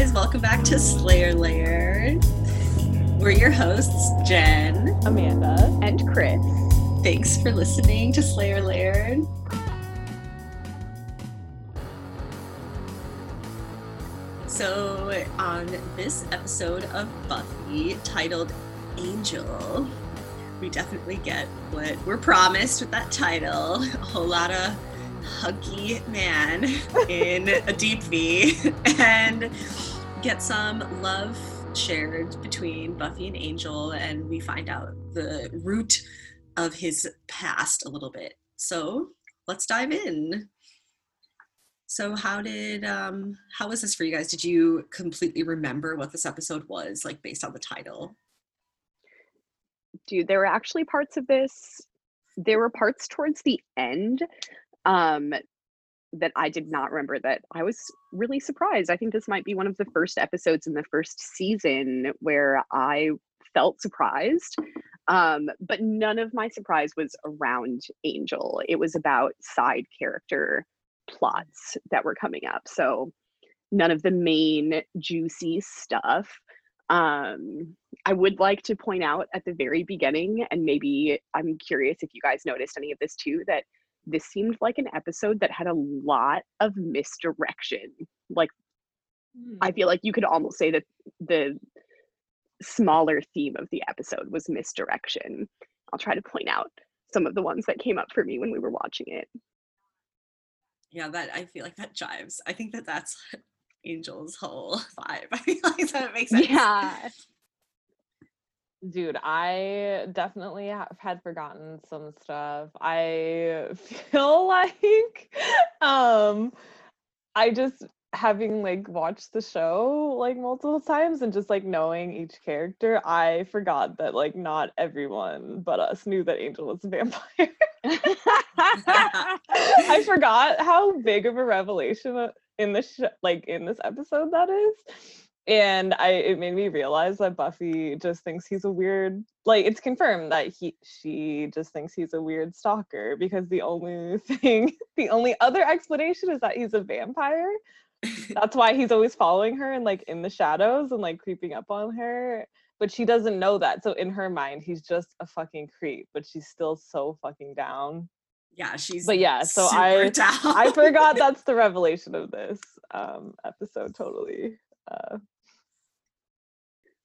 guys. Welcome back to Slayer Layer. We're your hosts, Jen, Amanda, and Chris. Thanks for listening to Slayer Layer. So, on this episode of Buffy titled Angel, we definitely get what we're promised with that title a whole lot of huggy man in a deep V and get some love shared between Buffy and Angel, and we find out the root of his past a little bit. So let's dive in. So how did um how was this for you guys? Did you completely remember what this episode was like based on the title? Dude, there were actually parts of this there were parts towards the end um that I did not remember that I was really surprised. I think this might be one of the first episodes in the first season where I felt surprised. Um, but none of my surprise was around Angel. It was about side character plots that were coming up. So none of the main juicy stuff. Um, I would like to point out at the very beginning, and maybe I'm curious if you guys noticed any of this too, that this seemed like an episode that had a lot of misdirection. Like, mm. I feel like you could almost say that the smaller theme of the episode was misdirection. I'll try to point out some of the ones that came up for me when we were watching it. Yeah, that I feel like that jives. I think that that's Angel's whole vibe. I feel like that makes sense. Yeah. Dude, I definitely have had forgotten some stuff. I feel like um I just having like watched the show like multiple times and just like knowing each character, I forgot that like not everyone but us knew that Angel was a vampire. I forgot how big of a revelation in this sh- like in this episode that is and i it made me realize that buffy just thinks he's a weird like it's confirmed that he she just thinks he's a weird stalker because the only thing the only other explanation is that he's a vampire. That's why he's always following her and like in the shadows and like creeping up on her but she doesn't know that so in her mind he's just a fucking creep but she's still so fucking down. Yeah she's but yeah so i down. i forgot that's the revelation of this um episode totally uh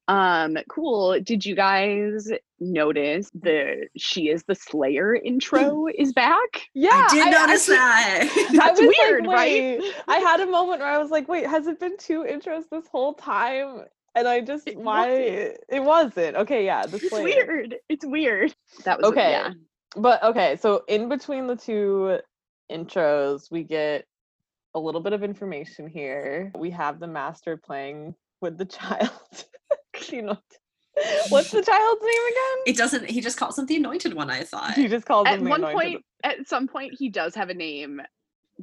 um cool. Did you guys notice the she is the slayer intro is back? Yeah i did I, notice I, that. That's weird like, right? i had a moment where i was like wait has it been two intros this whole time? And i just it why wasn't. it wasn't. Okay yeah the it's weird. It's weird. That was okay yeah. but okay so in between the two intros we get a little bit of information here. We have the master playing with the child. You know what's the child's name again? It doesn't he just calls him the anointed one i thought. He just calls at him one point at some point he does have a name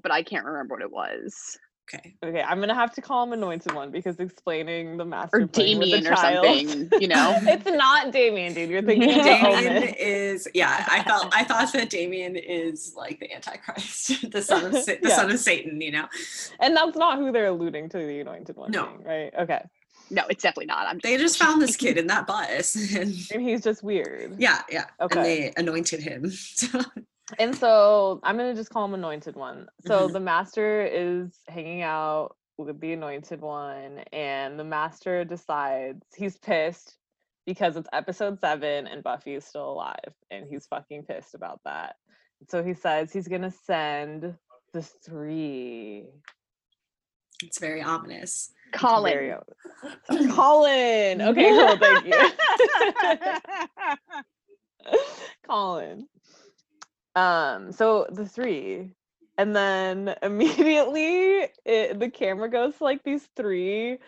but i can't remember what it was okay okay i'm gonna have to call him anointed one because explaining the master or damien or child, something you know it's not damien dude you're thinking damien is yeah i felt i thought that damien is like the antichrist the son of the yeah. son of satan you know and that's not who they're alluding to the anointed one no being, right okay no, it's definitely not. I'm they just found this kid in that bus, and, and he's just weird. Yeah, yeah. Okay. And they anointed him. And so I'm gonna just call him Anointed One. So mm-hmm. the Master is hanging out with the Anointed One, and the Master decides he's pissed because it's episode seven and Buffy is still alive, and he's fucking pissed about that. So he says he's gonna send the three. It's very ominous. Collin. Collin. Okay, cool. Thank you. Collin. Um, so the three. And then immediately it, the camera goes to like these three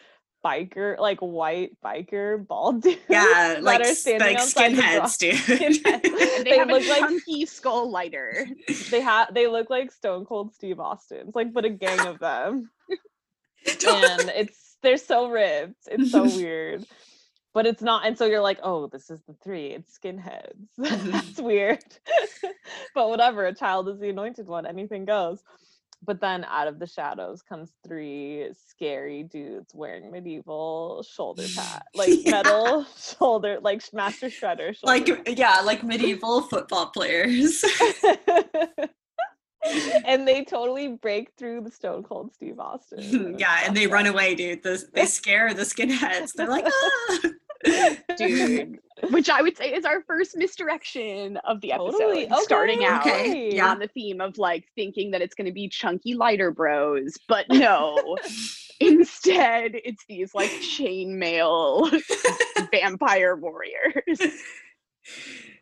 biker, like white biker bald dudes. Yeah, like, like skinheads, dude. Skinheads. they, they have look a chunky like, skull lighter. They have they look like Stone Cold Steve Austin's, like but a gang of them and it's they're so ripped. It's so weird. But it's not, and so you're like, oh, this is the three. It's skinheads. That's weird. but whatever. A child is the anointed one. Anything goes. but then out of the shadows comes three scary dudes wearing medieval shoulder pad, like Yeah. metal shoulder, like Master Shredder. Like yeah, like medieval football players. and they totally break through the Stone Cold Steve Austin. yeah, and they run away, dude. The, they scare the skinheads. They're like, ah. Dude, which I would say is our first misdirection of the episode. Totally. Starting out Okay, yeah. on the theme of like thinking that it's going to be chunky lighter bros, but no. Instead, it's these like chainmail vampire warriors.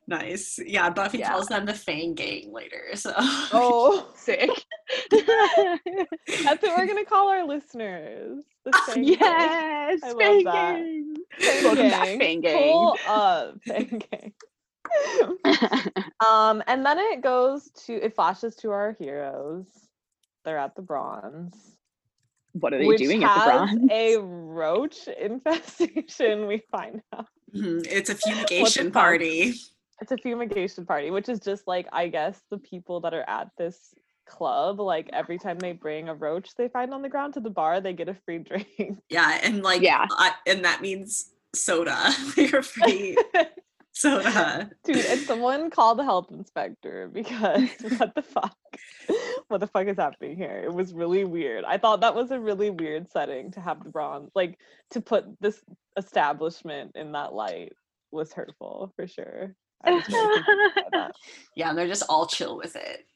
Nice. Yeah, Buffy Yeah. calls them the Fang Gang later. So Oh, Sick. that's what we're gonna call our listeners. The Fang Gang. yes, I love Fang that. Gang. Fang Welcome back, Fang Gang. Pull up, Fang Gang. Um, and then it goes to it flashes to our heroes. They're at the bronze. what are they which doing at the bronze? a roach infestation, we find out. Mhm, it's a fumigation party. It's a fumigation party, which is just like I guess the people that are at this club, like every time they bring a roach they find on the ground to the bar, they get a free drink. Yeah, and like Yeah. I, and that means soda. They're free soda. Dude, and someone called the health inspector because what the fuck? What the fuck is happening here? It was really weird. I thought that was a really weird setting to have the bronze, like to put this establishment in that light was hurtful for sure. I was really confused by that. Yeah, and they're just all chill with it.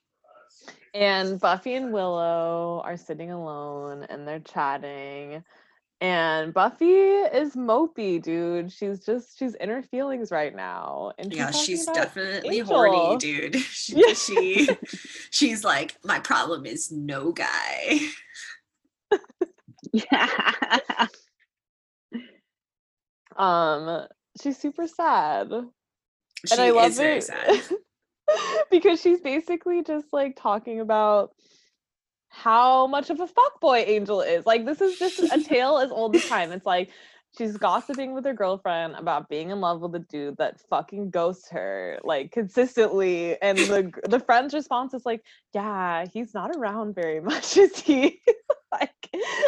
And Buffy and Willow are sitting alone and they're chatting. And Buffy is mopey, dude. She's just she's in her feelings right now. And Yeah, she's definitely Angel. horny, dude. She, Yeah. she she's like, my problem is no guy. yeah. um she's super sad. She and I love is very it sad. because she's basically just like talking about how much of a fuckboy Angel is. Like this is just a tale as old as time. It's like she's gossiping with her girlfriend about being in love with a dude that fucking ghosts her like consistently and the the friend's response is like yeah he's not around very much is he like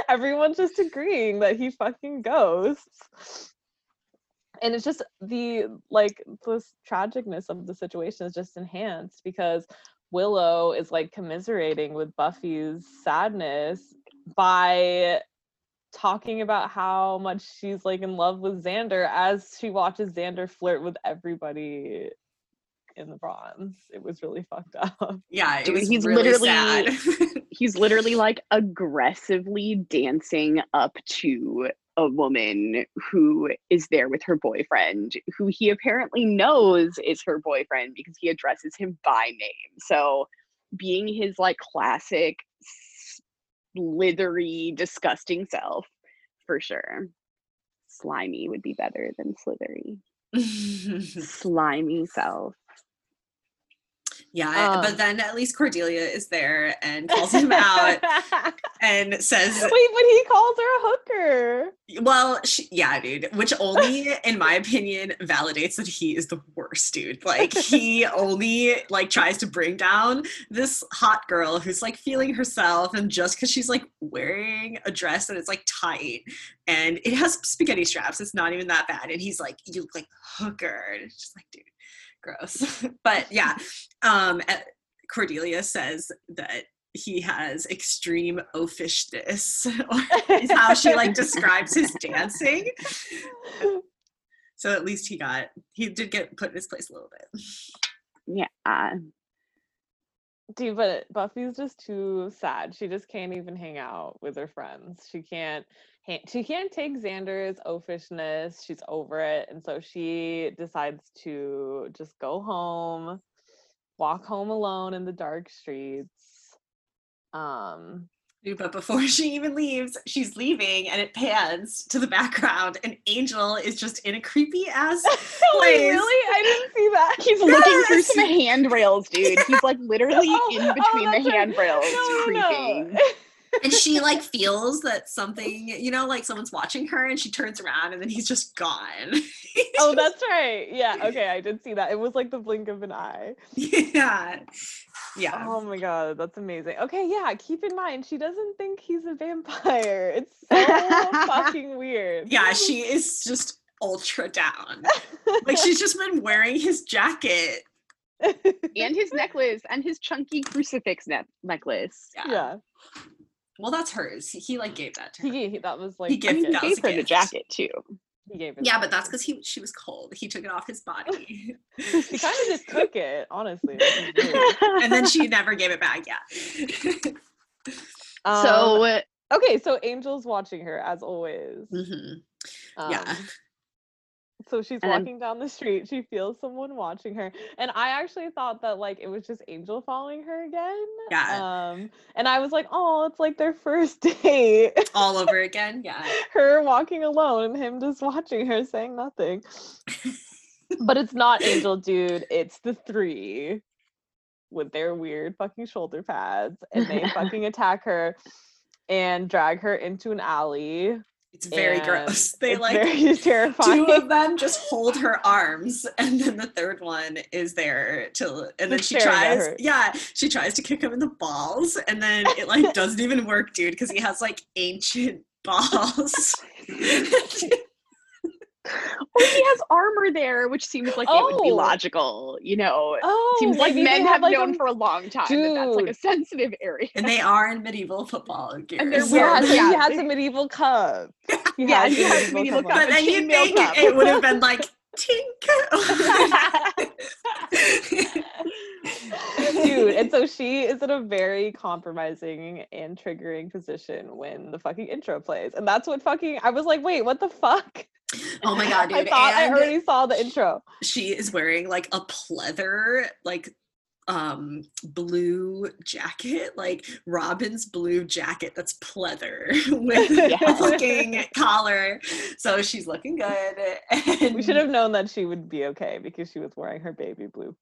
everyone's just agreeing that he fucking ghosts and it's just the like this tragicness of the situation is just enhanced because willow is like commiserating with buffy's sadness by talking about how much she's like in love with xander as she watches xander flirt with everybody in the bronze it was really fucked up Yeah, it Dude, was he's really literally- sad. He's literally like aggressively dancing up to a woman who is there with her boyfriend, who he apparently knows is her boyfriend because he addresses him by name. So, being his like classic slithery, disgusting self, for sure. Slimy would be better than slithery. Slimy self. Yeah, Um. but then at least Cordelia is there and calls him out and says, Wait, but he calls her a hooker. Well, she, yeah, dude, which only, in my opinion, validates that he is the worst dude. Like, he only like tries to bring down this hot girl who's like feeling herself, and just because she's like wearing a dress that is like tight and it has spaghetti straps, it's not even that bad. And he's like, "You look like a hooker," and it's just like, dude, gross. but yeah, um, Cordelia says that he has extreme oafishness is how she like describes his dancing. So at least he got he did get put in his place a little bit. Yeah. Dude, but Buffy's just too sad. She just can't even hang out with her friends. She can't she can't take Xander's oafishness. She's over it. And so she decides to just go home, walk home alone in the dark streets. Um But before she even leaves, she's leaving and it pans to the background and Angel is just in a creepy ass Wait, place. really? I didn't see that. He's looking through some handrails, dude. He's like literally Oh, in oh, between the that's right. handrails, No, no, no. Creeping. and she like feels that something, you know, like someone's watching her and she turns around and then he's just gone. oh, that's right. Yeah. Okay, I did see that. It was like the blink of an eye. yeah. Yeah. Oh my god, that's amazing. Okay, yeah. Keep in mind, she doesn't think he's a vampire. It's so fucking weird. Yeah, she is just ultra down. like she's just been wearing his jacket. and his necklace and his chunky crucifix ne- necklace. Yeah. yeah. Well, that's hers. He, he like gave that to her. He, he that was like He I gave- mean, he that was gave a her the jacket too. he gave her yeah, but that's because he she was cold. He took it off his body. he kind of just took it, honestly. which is weird. and then she never gave it back. Yeah. Um, so okay, so Angel's watching her as always. Mhm. Um, Yeah. So she's And walking down the street. She feels someone watching her, and I actually thought that like it was just Angel following her again. Yeah. Um, and I was like, oh, it's like their first date. All over again. Yeah. her walking alone and him just watching her saying nothing. but it's not Angel, dude. It's the three with their weird fucking shoulder pads, and they fucking attack her and drag her into an alley. It's very and gross. They like very terrifying. two of them just hold her arms and then the third one is there to and then she tries yeah she tries to kick him in the balls and then it like doesn't even work dude because he has like ancient balls Or he has armor there, which seems like it would be Oh. logical. You know, oh, seems like maybe men had, have like, known a- for a long time that that's like a sensitive area. and they are in medieval football gear And they're so- Yeah, so he has a medieval cup. He Yeah, has he has a medieval cup. cup. but then you chainmail think cup. it would have been like tink Dude, and so she is in a very compromising and triggering position when the fucking intro plays. And that's what fucking I was like, wait, what the fuck? oh my god I dude thought I already saw the intro. she is wearing like a pleather like um blue jacket like robin's blue jacket that's pleather with a Yeah. fucking collar so she's looking good and, We should have known that she would be okay because she was wearing her baby blue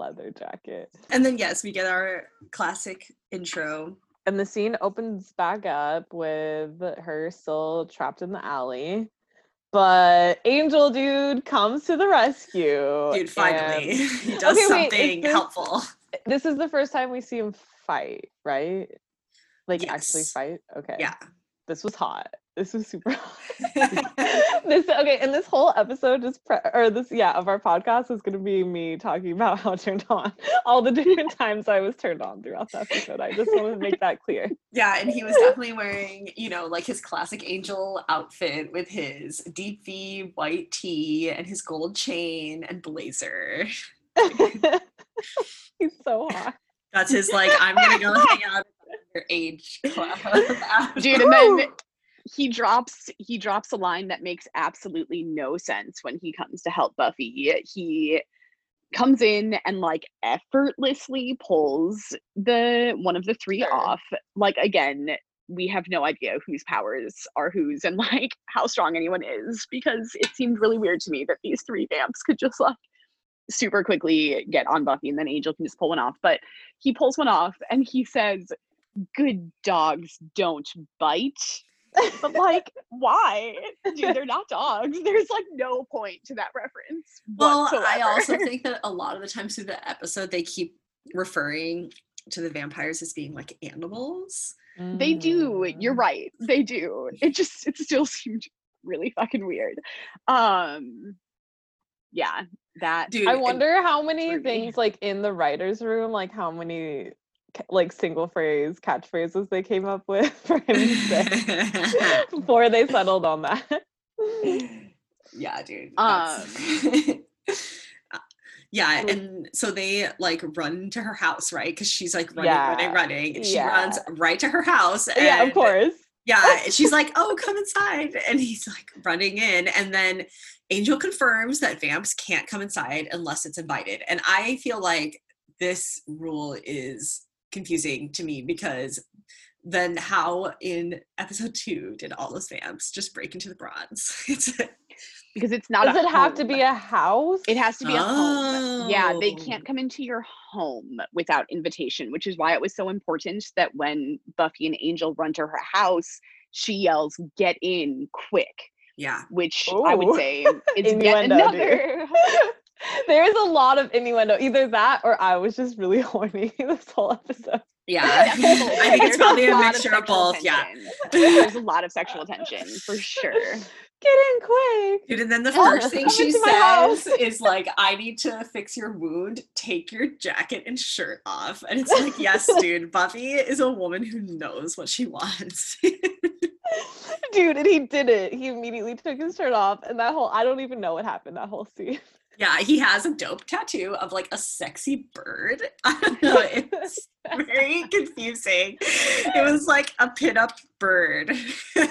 leather jacket. and then yes we get our classic intro And the scene opens back up with her still trapped in the alley. But Angel Dude comes to the rescue. dude finally and he does Okay, something this- helpful This is the first time we see him fight, right? Like actually fight? Okay. yeah This was hot. This was super this okay, and this whole episode is pre- or this yeah of our podcast is going to be me talking about how I turned on all the different times I was turned on throughout the episode. I just want to make that clear. Yeah, and he was definitely wearing, you know, like his classic angel outfit with his deep V white tee and his gold chain and blazer. He's so hot. That's his like, I'm gonna go hang out at your age club. Dude, and then he drops he drops a line that makes absolutely no sense when he comes to help Buffy. He comes in and like effortlessly pulls the one of the three Sure. off. Like again, we have no idea whose powers are whose and like how strong anyone is because it seemed really weird to me that these three vamps could just like super quickly get on Buffy and then Angel can just pull one off. But he pulls one off and he says, Good dogs don't bite. But like, why? Dude, they're not dogs. There's like no point to that reference. well, I also think that a lot of the times through the episode they keep referring to the vampires as being like animals. they do. You're Mm. right. They do. It just it still seemed really fucking weird. Um yeah, that Dude, I wonder how many things like in the writers' room, like how many ca- like single phrase catchphrases they came up with for him to say before they settled on that. yeah, dude. Um, yeah, and so they like run to her house, right? Because she's like running, running, Yeah, running. And she yeah. runs right to her house. And yeah, of course. Yeah, she's like, "Oh, come inside," and he's like running in, and then Angel confirms that vamps can't come inside unless it's invited, and I feel like this rule is confusing to me because then how in episode two did all those vamps just break into the bronze? It's because it's not. Does a it have to be a house? It has to be a home. Yeah, they Oh. can't come into your home without invitation, which is why it was so important that when Buffy and Angel run to her house, she yells, "Get in quick!" Yeah. Which I would say is yet Innuendo, dude. another. There's a lot of innuendo. Either that or I was just really horny this whole episode. Yeah. Yeah. I think it's probably a lot mixture of sexual both. Yeah. There's a lot of sexual tension for sure. Get in quick. Dude, and then the first thing she into my house. says is like, I need to fix your wound. Take your jacket and shirt off. And it's like, yes, dude, Buffy is a woman who knows what she wants. Dude, and he did it. He immediately took his shirt off, and that whole I don't even know what happened that whole scene. Yeah, he has a dope tattoo of like a sexy bird. I don't know. It's very confusing. It was like a pinup bird.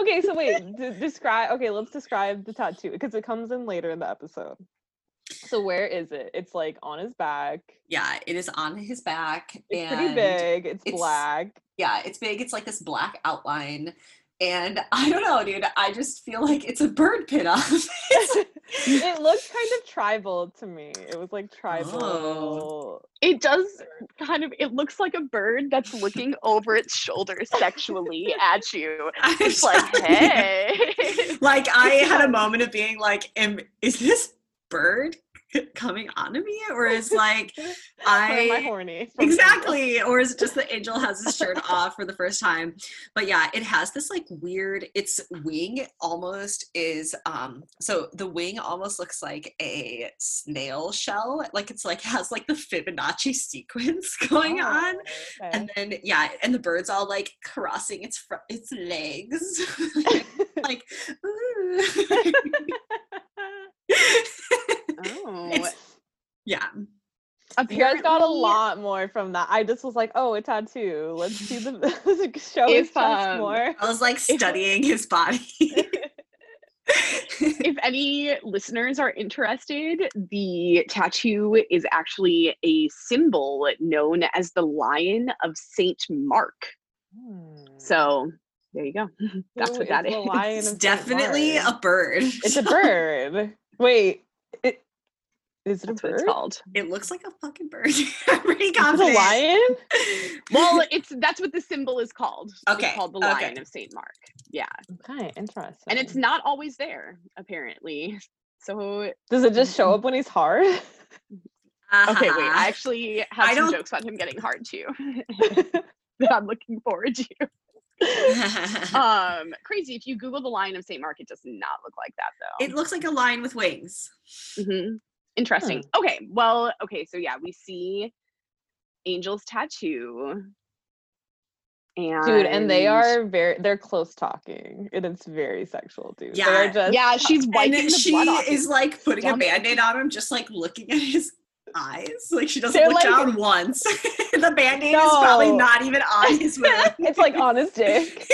Okay, so wait, d- describe. Okay, let's describe the tattoo because it comes in later in the episode. So where is it? It's like on his back. yeah, it is on his back. It's and pretty big. It's, it's- black. Yeah, it's big. It's like this black outline. And I don't know, dude. I just feel like it's a bird pit pinup. it looked kind of tribal to me. It was like tribal. Oh. It does kind of. It looks like a bird that's looking over its shoulder sexually at you. It's like, hey. like I had a moment of being like, am, is this bird c- coming onto me? Or is like am I I horny? exactly or is it just the angel has his shirt off for the first time but yeah it has this like weird its wing almost is um so the wing almost looks like a snail shell like it's like has like the fibonacci sequence going Oh, on okay. and then yeah and the bird's all like crossing its fr- its legs like ooh. Oh, It's- yeah You guys got a lot more from that. I just was like, oh, a tattoo. Let's see the show his If, chest um, more. i was like studying his body if any listeners are interested, the tattoo is actually a symbol known as the Lion of Saint Mark. So there you go. That's Who what that is the is. Lion it's of Saint definitely Mark? a bird It's a bird. Wait, it, is it That's a what bird? it's called. It looks like a fucking bird. I'm pretty It's a confident. lion? Well, it's that's what the symbol is called. Okay, It's called the okay. Lion of Saint Mark. Yeah. Okay, interesting. And it's not always there, apparently. So Does it just show up when he's hard? okay, wait. Uh-huh. I actually have I some don't- jokes about him getting hard too. that I'm looking forward to. Um, crazy. If you Google the Lion of Saint Mark, it does not look like that though. it looks like a lion with wings. Mhm. Interesting. Hmm. Okay. Well, okay. So yeah, we see Angel's tattoo. And Dude, and they are very they're close talking. And it's very sexual, dude. Yeah. They're just Yeah, she's wiping and the she blood off. is his like putting a stomach. band-aid on him, just like looking at his eyes. Like she doesn't They're look like- down once. the band-aid is probably not even on his wound. it's like on his dick.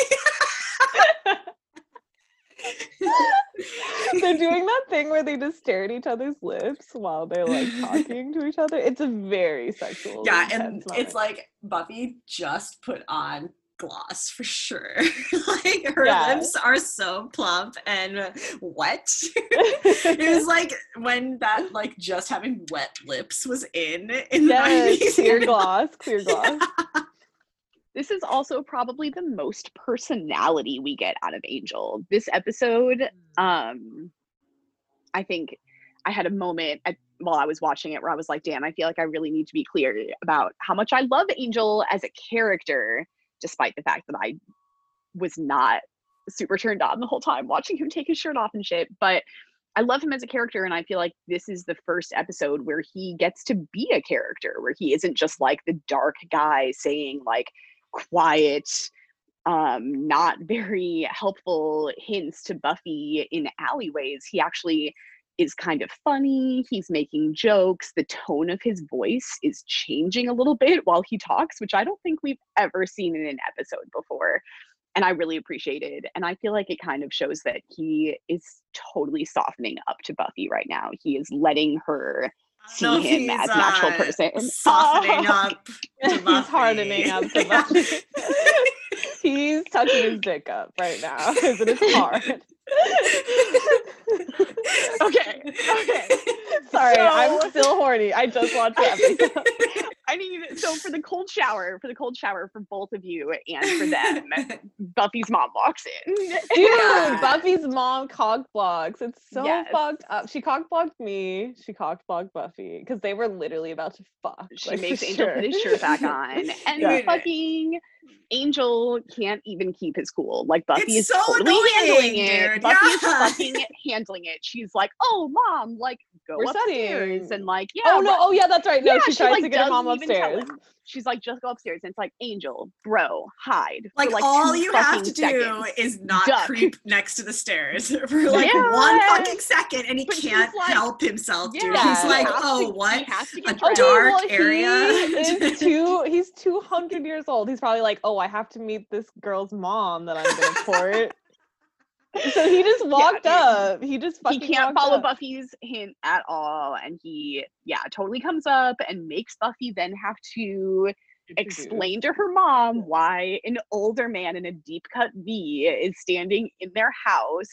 they're doing that thing where they just stare at each other's lips while they're like talking to each other. It's a very sexual. yeah, and intense it's like Buffy just put on gloss for sure. like her Yeah. lips are so plump and wet. it was like when that like just having wet lips was in in the 90s. clear gloss, clear gloss. This is also probably the most personality we get out of Angel. This episode, um, I think I had a moment at, while I was watching it where I was like, damn, I feel like I really need to be clear about how much I love Angel as a character, despite the fact that I was not super turned on the whole time watching him take his shirt off and shit. But I love him as a character, and I feel like this is the first episode where he gets to be a character, where he isn't just like the dark guy saying, like, quiet, um, not very helpful hints to Buffy in alleyways. He actually is kind of funny. He's making jokes. The tone of his voice is changing a little bit while he talks, which I don't think we've ever seen in an episode before. And I really appreciate it. And I feel like it kind of shows that he is totally softening up to Buffy right now. He is letting her see him he's, as a natural uh, person. Softening Oh. up. He's hardening up to Yeah. Buffy. He's touching his dick up right now because it is hard. Okay, okay. Sorry, I'm still horny. I just watched the episode. I need so for the cold shower, for the cold shower for both of you and for them, Buffy's mom walks in. Dude, Yeah. Buffy's mom cock blocks. It's so Yes. fucked up. She cock blocked me. She cock blocked Buffy because they were literally about to fuck. She like, for makes Angel sure. put his shirt back on, and Yeah. fucking Angel can't even keep his cool. Like Buffy It's is so totally handling annoying, it. Dude. Buffy is fucking handling it. She's like, "Oh, mom, like go We're upstairs," and like, "Yeah." oh no! Oh yeah, that's right. No, yeah, she tries like, to get her mom doesn't even tell upstairs. She's like, "Just go upstairs," and it's like, "Angel, bro, hide." Like, for, like all you have to do is not Duck. creep next to the stairs for like Yeah. one fucking second, and he But can't like- help himself, dude. Yeah, He's he like, has oh, to- he what? A get Okay, dressed. dark well, area. he is two. He's two hundred years old. He's probably like, oh, I have to meet this girl's mom that I'm gonna court. So he just walked dude. up. He just fucking he can't follow up. Buffy's hint at all, and he, yeah, totally comes up and makes Buffy then have to explain to her mom why an older man in a deep cut V is standing in their house.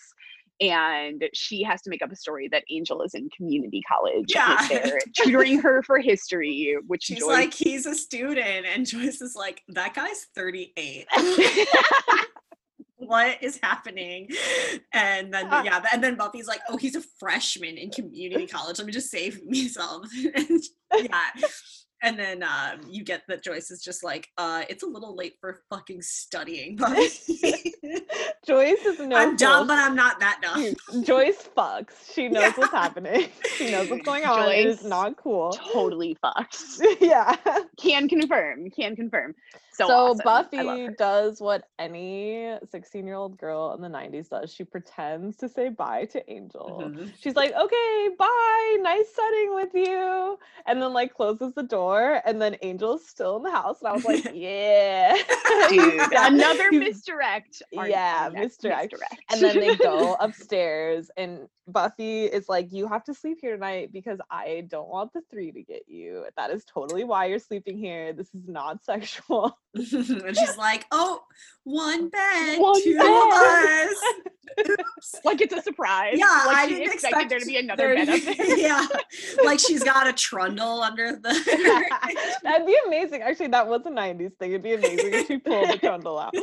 And she has to make up a story that Angel is in community college. Yeah. and they're tutoring her for history, which She's Joyce like, he's a student, and Joyce is like, that guy's 38. what is happening? And then Uh, yeah, and then Buffy's like, oh, he's a freshman in community college. Let me just save myself. And, yeah. And then um, you get that Joyce is just like, uh, it's a little late for fucking studying, Buffy. Joyce is no. I'm dumb, fool. but I'm not that dumb. Joyce fucks. She knows what's happening. She knows what's going on. It is not cool. totally fucked. yeah. Can confirm. Can confirm. So, So, awesome. Buffy does what any 16 year old girl in the 90s does. She pretends to say bye to Angel. Mhm. She's like, okay, bye. Nice setting with you. And then, like, closes the door. And then Angel's still in the house. And I was like, yeah. Dude, another misdirect. Yeah, next misdirect. And then they go upstairs, and Buffy is like, You have to sleep here tonight because I don't want the three to get you. That is totally why you're sleeping here. This is not sexual. and she's like, oh, one bed, One two bed." of us. Oops. like it's a surprise. Yeah, like I didn't expect there to be another bed up there. yeah, like she's got a trundle under the. That'd be amazing. Actually, that was a 90s thing. It'd be amazing if she pulled the trundle out.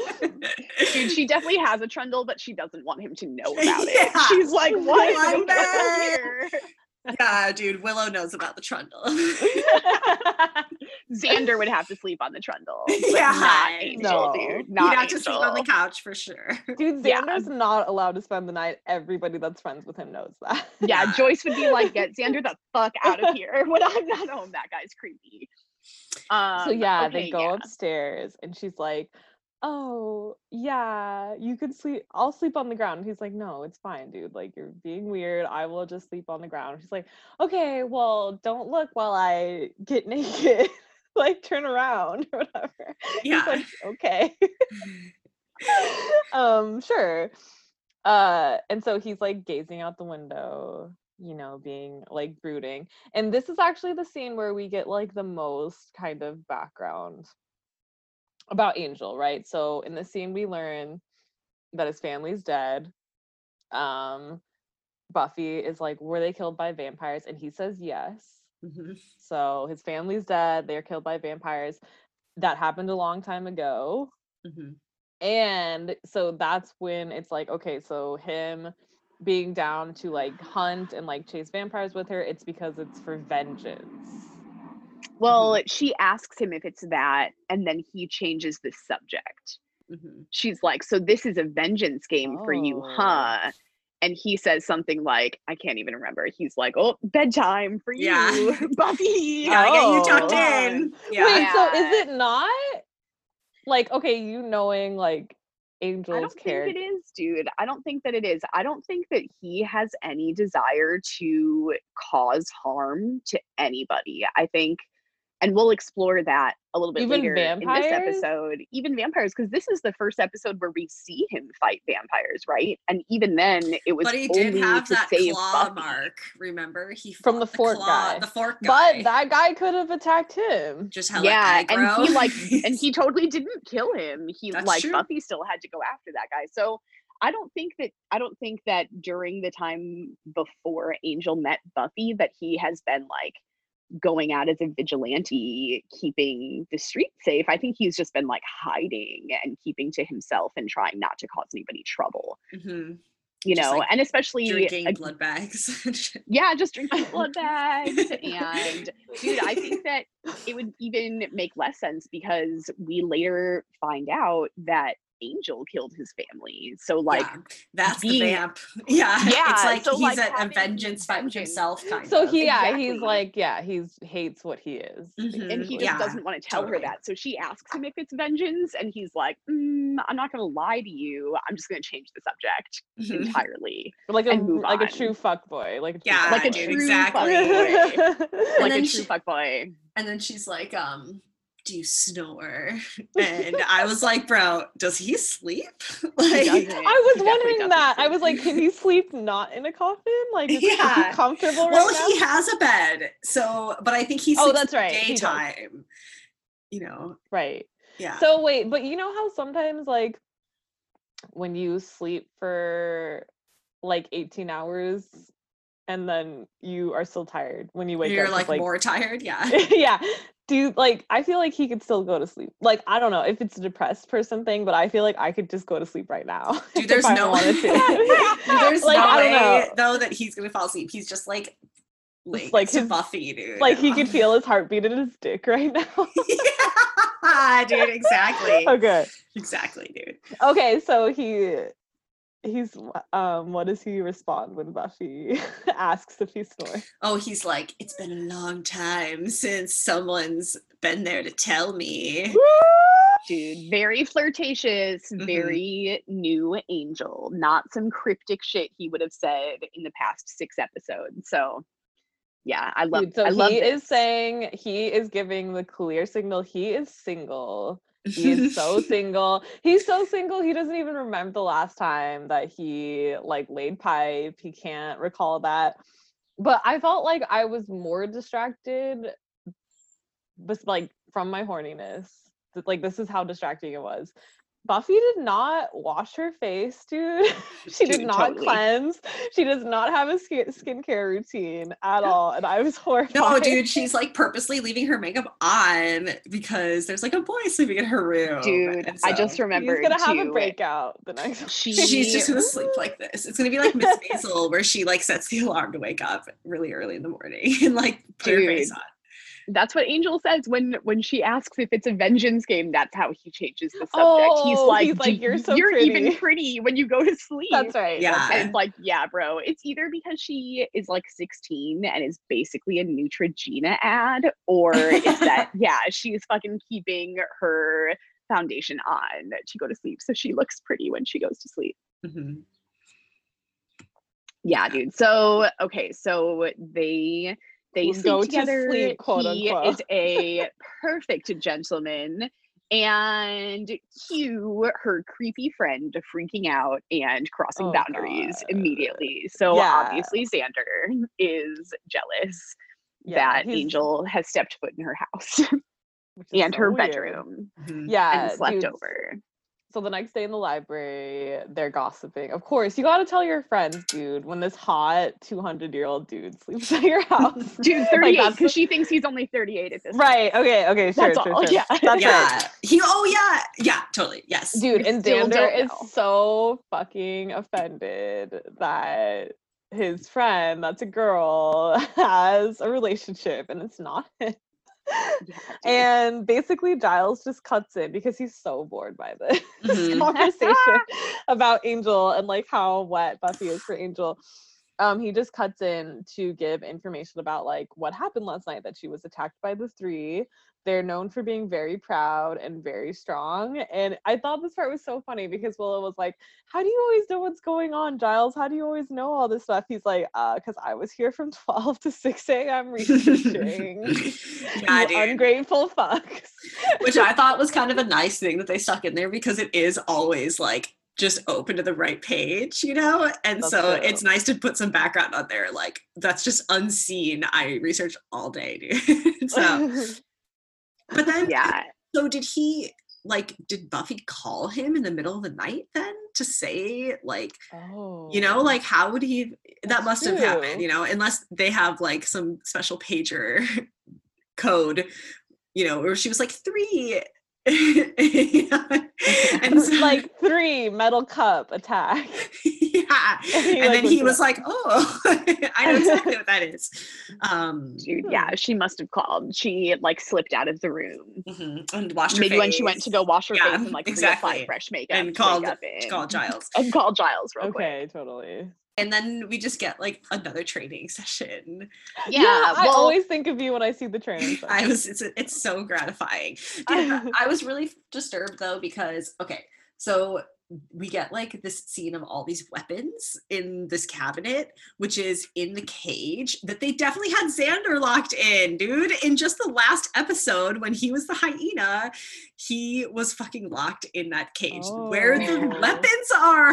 Dude, she definitely has a trundle, but she doesn't want him to know about it. She's like, what? One bed." yeah, dude, Willow knows about the trundle. Xander would have to sleep on the trundle. But Yeah, not Angel, no. dude. Not He'd have Angel. to sleep on the couch for sure. Dude, Yeah. Xander's not allowed to spend the night. Everybody that's friends with him knows that. Yeah, Yeah. Joyce would be like, get Xander the fuck out of here when I'm not home. That guy's creepy. Um, so yeah, okay, they go yeah. upstairs and she's like, "Oh, yeah, you can sleep. I'll sleep on the ground." He's like, "No, it's fine, dude. Like you're being weird. I will just sleep on the ground." he's like, "Okay, well, don't look while I get naked. like turn around or whatever." He's Yeah. like, "Okay." um, sure. Uh, and so he's like gazing out the window, you know, being like brooding. And this is actually the scene where we get like the most kind of background about Angel, right? So in the scene we learn that his family's dead. Um Buffy is like, were they killed by vampires? And he says yes. Mhm. So his family's dead, they're killed by vampires. That happened a long time ago Mhm. and so that's when it's like okay so him being down to like hunt and like chase vampires with her it's because it's for vengeance Well, she asks him if it's that, and then he changes the subject. Mhm. She's like, So this is a vengeance game for you, Oh. huh? And he says something like, I can't even remember. He's like, Oh, bedtime for you, Yeah. Buffy. Gotta get you tucked Oh. in. Yeah. wait so is it not like okay you knowing like I don't think it is, dude. I don't think that it is. I don't think that he has any desire to cause harm to anybody. I think, and we'll explore that a little bit Even later in this episode. Even vampires, because this is the first episode where we see him fight vampires, right? And even then, it was But he only did have to that save claw Buffy. mark. Remember, he From the fought fork claw, guy. The fork guy. but that guy could have attacked him just hella yeah, and he like, and he totally didn't kill him. He That's like true. Buffy still had to go after that guy. So I don't think that I don't think that during the time before Angel met Buffy that he has been like going out as a vigilante, keeping the street safe. I think he's just been like hiding and keeping to himself and trying not to cause anybody trouble. hmm You Just, know, like, and especially Drinking ag- blood bags. yeah, just drinking blood bags. And dude, I think that it would even make less sense because we later find out that Angel killed his family. So like yeah, that's the being- vamp. Yeah, Yeah, it's like so, he's like, a having vengeance fight with himself, kind So of. he, yeah, Exactly. he's like, yeah, he's hates what he is. and he just yeah, doesn't want to tell totally. her that. So she asks him if it's vengeance, and he's like, mm, "I'm not going to lie to you. I'm just going to change the subject Mhm. entirely, like a like a true fuck boy, like a true Yeah, like a dude, true exactly. fuckboy, And like a she- true fuckboy." And then she's like, um, do you snore? And I was like, bro, does he sleep? like, doesn't. I was wondering doesn't that. I was like, can he sleep not in a coffin? Like, is, is Yeah. he comfortable right well, now? he has a bed, so but I think he's Oh, that's right, daytime. You know, right. yeah. So wait, but you know how sometimes like when you sleep for like 18 hours and then you are still tired when you wake up. You're up like, more tired, yeah. yeah. Do you like I feel like he could still go to sleep. Like I don't know if it's a depressed person thing, but I feel like I could just go to sleep right now. Dude, there's no wanted to. Dude, there's Like, no I way don't know. though that he's gonna fall asleep. He's just like like, like his- Buffy, dude. like he could feel his heartbeat in his dick right now. yeah, dude, exactly. okay. Exactly, dude. Okay, so he he's um what does he respond when Buffy asks if he snores? Oh, he's like, it's been a long time since someone's been there to tell me. Dude, very flirtatious, Mhm. very new angel. Not some cryptic shit he would have said in the past six episodes. So, yeah, I love. Dude, so I love he is saying he is giving the clear signal he is single. He is so single. He's so single he doesn't even remember the last time that he like laid pipe. He can't recall that. But I felt like I was more distracted but like from my horniness. Like this is how distracting it was. Buffy did not wash her face, dude. she did Dude, not totally. cleanse. She does not have a skin skincare routine at all. And I was horrified. No, dude, she's like purposely leaving her makeup on because there's like a boy sleeping in her room. Dude, and I just so remembered He's gonna have too, a breakout the next She, She's just gonna sleep like this. It's gonna be like Miss Maisel, where she like sets the alarm to wake up really early in the morning and like put her face on. That's what Angel says when when she asks if it's a vengeance game. That's how he changes the subject. he's Oh, like, he's like, "Do- "You're so even pretty." pretty when you go to sleep." That's right. Yeah. And it's like, yeah, bro. It's either because she is like 16 and is basically a Neutrogena ad, or it's that, yeah, she's fucking keeping her foundation on to go to sleep. So she looks pretty when she goes to sleep. Mhm. Yeah, dude. So, okay. So they. They sleep go to together. sleep, quote, he unquote. is a perfect gentleman, and cue her creepy friend freaking out and crossing Oh, boundaries God. immediately. So Yeah. obviously Xander is jealous Yeah, that Angel has stepped foot in her house and so her weird. bedroom Mhm. Yeah. and slept dude, over. So the next day in the library, they're gossiping. Of course, you got to tell your friends, dude, when this hot 200 year old dude sleeps at your house. Dude, 38, that's because she thinks he's only 38 at this point. Right. Okay. Okay. Sure. That's sure, all, sure. yeah. That's right. Yeah. He oh yeah. Yeah, totally. Yes. Dude, We and still Xander is so fucking offended that his friend, that's a girl, has a relationship and it's not him. And basically, Giles just cuts in because he's so bored by this Mhm. conversation about Angel and like how wet Buffy is for Angel. Um, he just cuts in to give information about like what happened last night that she was attacked by the three. They're known for being very proud and very strong. And I thought this part was so funny because Willow was like, How do you always know what's going on, Giles? How do you always know all this stuff? He's like, uh, because I was here from 12 to 6 a.m. researching. yeah, ungrateful fucks. Which I thought was kind of a nice thing that they stuck in there because it is always like just open to the right page, you know? And That's so true. it's nice to put some background on there. Like that's just unseen. I research all day, dude. so but then yeah. so did he like did Buffy call him in the middle of the night then to say like Oh. you know like how would he that must have happened you know unless they have like some special pager code you know where she was like three You know? and so, like three metal cup attack. yeah And he, and like, then he was up. like oh i know exactly what that is um Dude, yeah, she must have called. She like slipped out of the room. mhm, and washed her Maybe when she went to go wash her Yeah, face and like exactly. reapply fresh makeup and called up called giles and called Giles real quick. Okay, totally. And then we just get like another training session Yeah, I well, always think of you when I see the training. I was it's it's so gratifying. Dude, I was really disturbed though because okay, so we get like this scene of all these weapons in this cabinet, which is in the cage that they definitely had Xander locked in, dude. In just the last episode when he was the hyena, he was fucking locked in that cage where the Oh. weapons are.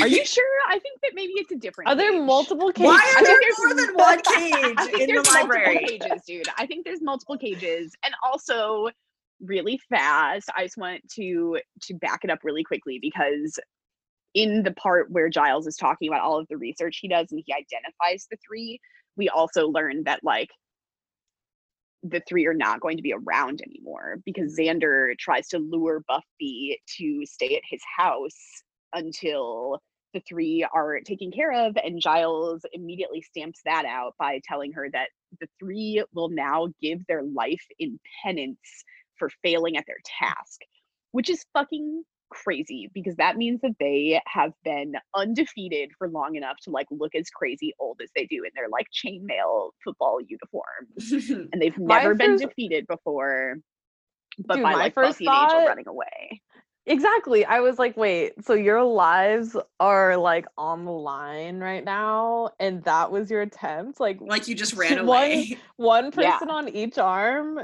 are you sure? I think that maybe it's a different. Are there cage. multiple cages? Why I are think there there's- more than one I cage think in the library? multiple cages, dude. I think there's multiple cages, and also really fast. I just want to to back it up really quickly because in the part where Giles is talking about all of the research he does and he identifies the three, we also learned that like the three are not going to be around anymore because Xander tries to lure Buffy to stay at his house until the three are taken care of and Giles immediately stamps that out by telling her that the three will now give their life in penance for failing at their task which is fucking crazy because that means that they have been undefeated for long enough to like look as crazy old as they do in their like chainmail football uniforms and they've My never been first- defeated before but Dude, by my like first Buffy and Angel thought- running away Exactly. I was like, wait, so your lives are like on the line right now, and that was your attempt? Like like you just ran away. one Yeah. person on each arm,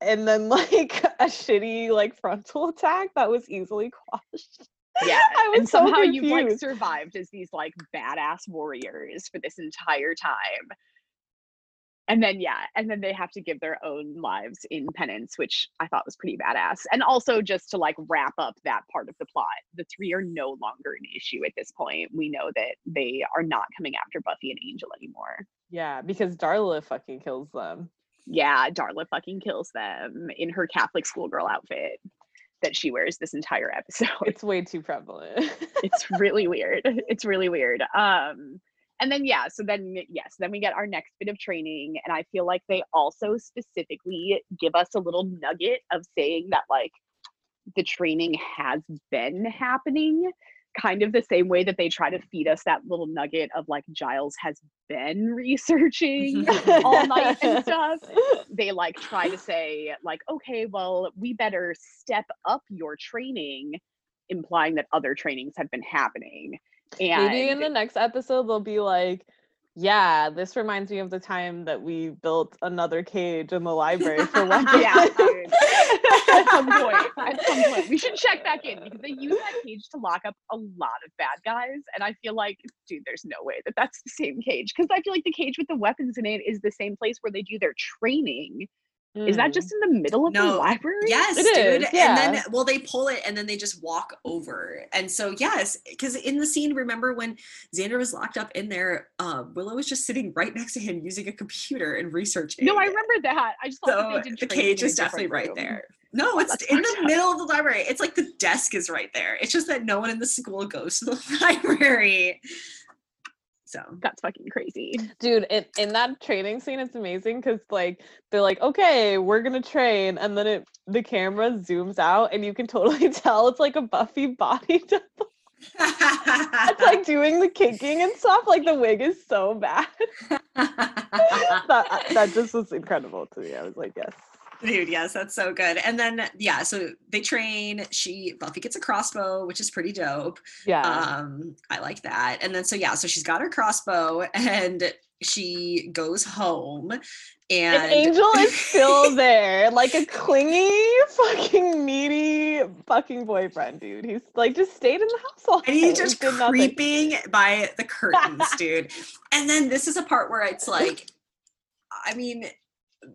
and then like a shitty like frontal attack that was easily quashed. yeah I was and so somehow you've like survived as these like badass warriors for this entire time. And then yeah and then they have to give their own lives in penance which i thought was pretty badass. And also just to like wrap up that part of the plot the three are no longer an issue at this point. We know that they are not coming after buffy and angel anymore. Yeah, because Darla fucking kills them. Yeah darla fucking kills them in her catholic schoolgirl outfit that she wears this entire episode It's way too prevalent. it's really weird. It's really weird. Um, and then yeah, so then yes, then we get our next bit of training, and I feel like they also specifically give us a little nugget of saying that like the training has been happening, kind of the same way that they try to feed us that little nugget of like Giles has been researching all night and stuff. They like try to say like okay well we better step up your training implying that other trainings have been happening. And Maybe in the next episode they'll be like, yeah, this reminds me of the time that we built another cage in the library for one. yeah at some point at some point we should check back in because they use that cage to lock up a lot of bad guys and i feel like dude there's no way that that's the same cage because i feel like the cage with the weapons in it is the same place where they do their training is that Mm. just in the middle of No, the library Yes, It dude. is, And then well, they pull it and then they just walk over. And so yes, because in the scene, remember when Xander was locked up in there, uh, Willow was just sitting right next to him using a computer and researching. no i remember that i just thought So that they did the cage is definitely different right room. there. No, it's that's in the up. middle of the library. It's like the desk is right there. It's just that no one in the school goes to the library. So that's fucking crazy Dude, in, in that training scene, it's amazing because like they're like, okay, we're gonna train, and then it the camera zooms out, and you can totally tell it's like a Buffy body double. It's like doing the kicking and stuff. Like the wig is so bad. that that just was incredible to me. I was like, yes. Dude, yes, that's so good. And then yeah, so they train. She Buffy gets a crossbow, which is pretty dope. Yeah. Um, I like that. And then so yeah, so she's got her crossbow and she goes home and, and Angel is still there, like a clingy, fucking needy, fucking boyfriend, dude. He's like just stayed in the house all and he's just nothing. creeping by the curtains, dude. And then this is a part where it's like, I mean,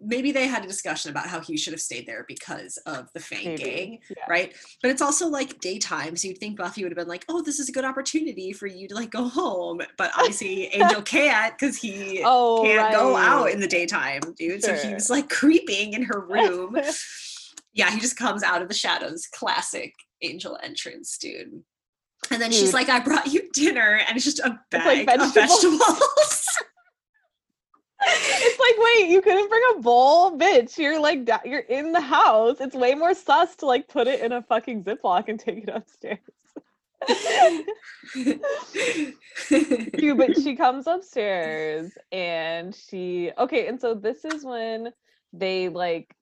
maybe they had a discussion about how he should have stayed there because of the Fang Maybe, gang, yeah. right? But it's also like daytime, so you'd think Buffy would have been like, "Oh, this is a good opportunity for you to like go home," but obviously Angel can't because he Oh, can't go out in the daytime, dude. So he was like creeping in her room. yeah, he just comes out of the shadows. Classic Angel entrance, dude. And then she's like, "I brought you dinner," and it's just a bag like of vegetables. It's like, wait, you couldn't bring a bowl, bitch. You're like, you're in the house. It's way more sus to like put it in a fucking Ziploc and take it upstairs. Dude, but she comes upstairs and she okay, and so this is when they like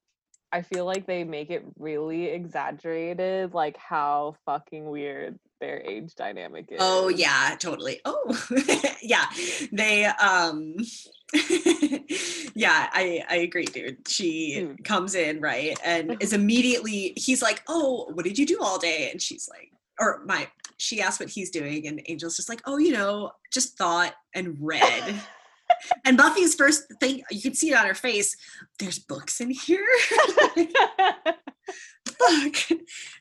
I feel like they make it really exaggerated, like how fucking weird their age dynamic is. Oh yeah, totally. Oh yeah, they um yeah, I I agree, dude. She Dude. comes in right and is immediately he's like, "Oh, what did you do all day?" And she's like, or my she asks what he's doing, and Angel's just like, "Oh, you know, just thought and read." and Buffy's first thing you can see it on her face. There's books in here. Fuck.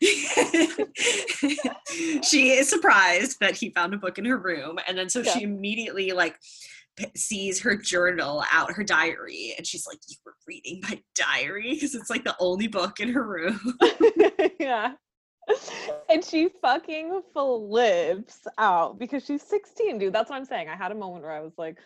she is surprised that he found a book in her room, and then so Yeah. she immediately like sees her journal out, her diary, and she's like, "You were reading my diary because it's like the only book in her room." yeah. And she fucking flips out because she's 16, dude. That's what I'm saying. I had a moment where I was like,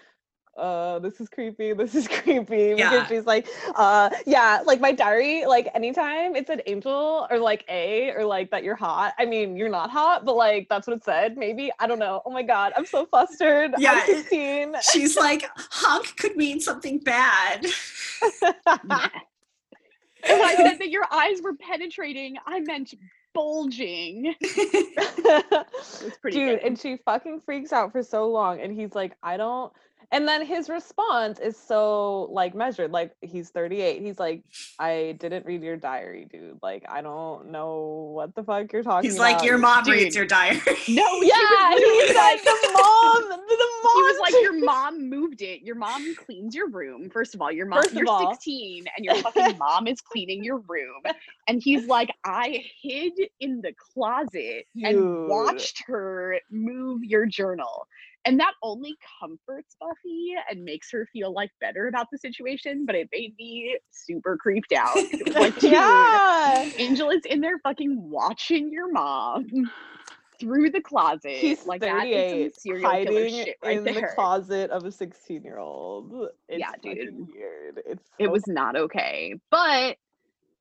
uh, this is creepy. This is creepy. Because Yeah. she's like, uh, yeah, like my diary, like anytime it said angel or like A or like that you're hot. I mean, you're not hot, but like that's what it said. Maybe. I don't know. Oh my God. I'm so flustered. Yeah, I'm 16. she's like, "Hunk could mean something bad." Yes. And I said that your eyes were penetrating. I meant bulging. It was pretty Dude, good. and she fucking freaks out for so long, and he's like, I don't. And then his response is so like measured. Like he's 38. He's like, I didn't read your diary, dude. Like I don't know what the fuck you're talking He's about. like, "Your mom reads your diary." No, he Yeah, was he's like, the mom, the mom. He was like, Your mom moved it. Your mom cleans your room. First of all, your mom First of you're all. 16 and your fucking mom is cleaning your room. And he's like, I hid in the closet Dude. and watched her move your journal. And that only comforts Buffy and makes her feel like better about the situation, but it made me super creeped out. It like, dude, yeah. Angel is in there fucking watching your mom through the closet. He's like that is 38, some serial killer shit right in there. the closet of a 16 year old. Yeah, dude. weird. It's it so was not okay. But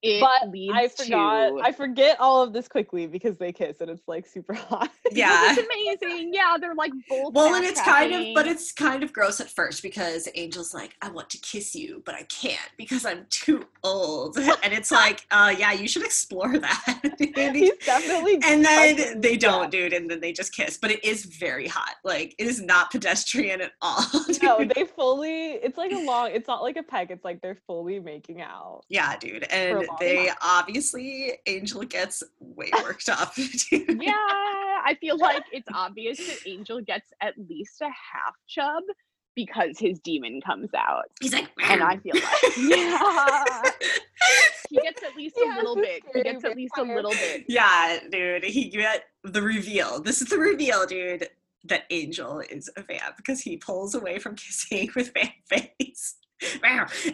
it but leads I forgot. to I forget all of this quickly because they kiss and it's like super hot. yeah. it's amazing. Yeah, they're like both. Well, and it's kind of, but it's kind of gross at first because Angel's like, I want to kiss you, but I can't because I'm too old. And it's like, uh, yeah, you should explore that. He's definitely and then they don't, dude, and then they just kiss. But it is very hot. Like, it is not pedestrian at all. No, they fully. It's like a long. It's not like a peck. It's like they're fully making out. yeah, dude. And long they time. obviously, Angel gets way worked up. Yeah, I feel like it's obvious that Angel gets at least a half chub because his demon comes out. He's like, And I feel like, yeah, he gets at least He a little bit. He gets at least a little bit. Yeah, dude. He get the reveal. This is the reveal, dude, that Angel is a vamp because he pulls away from kissing with vamp face.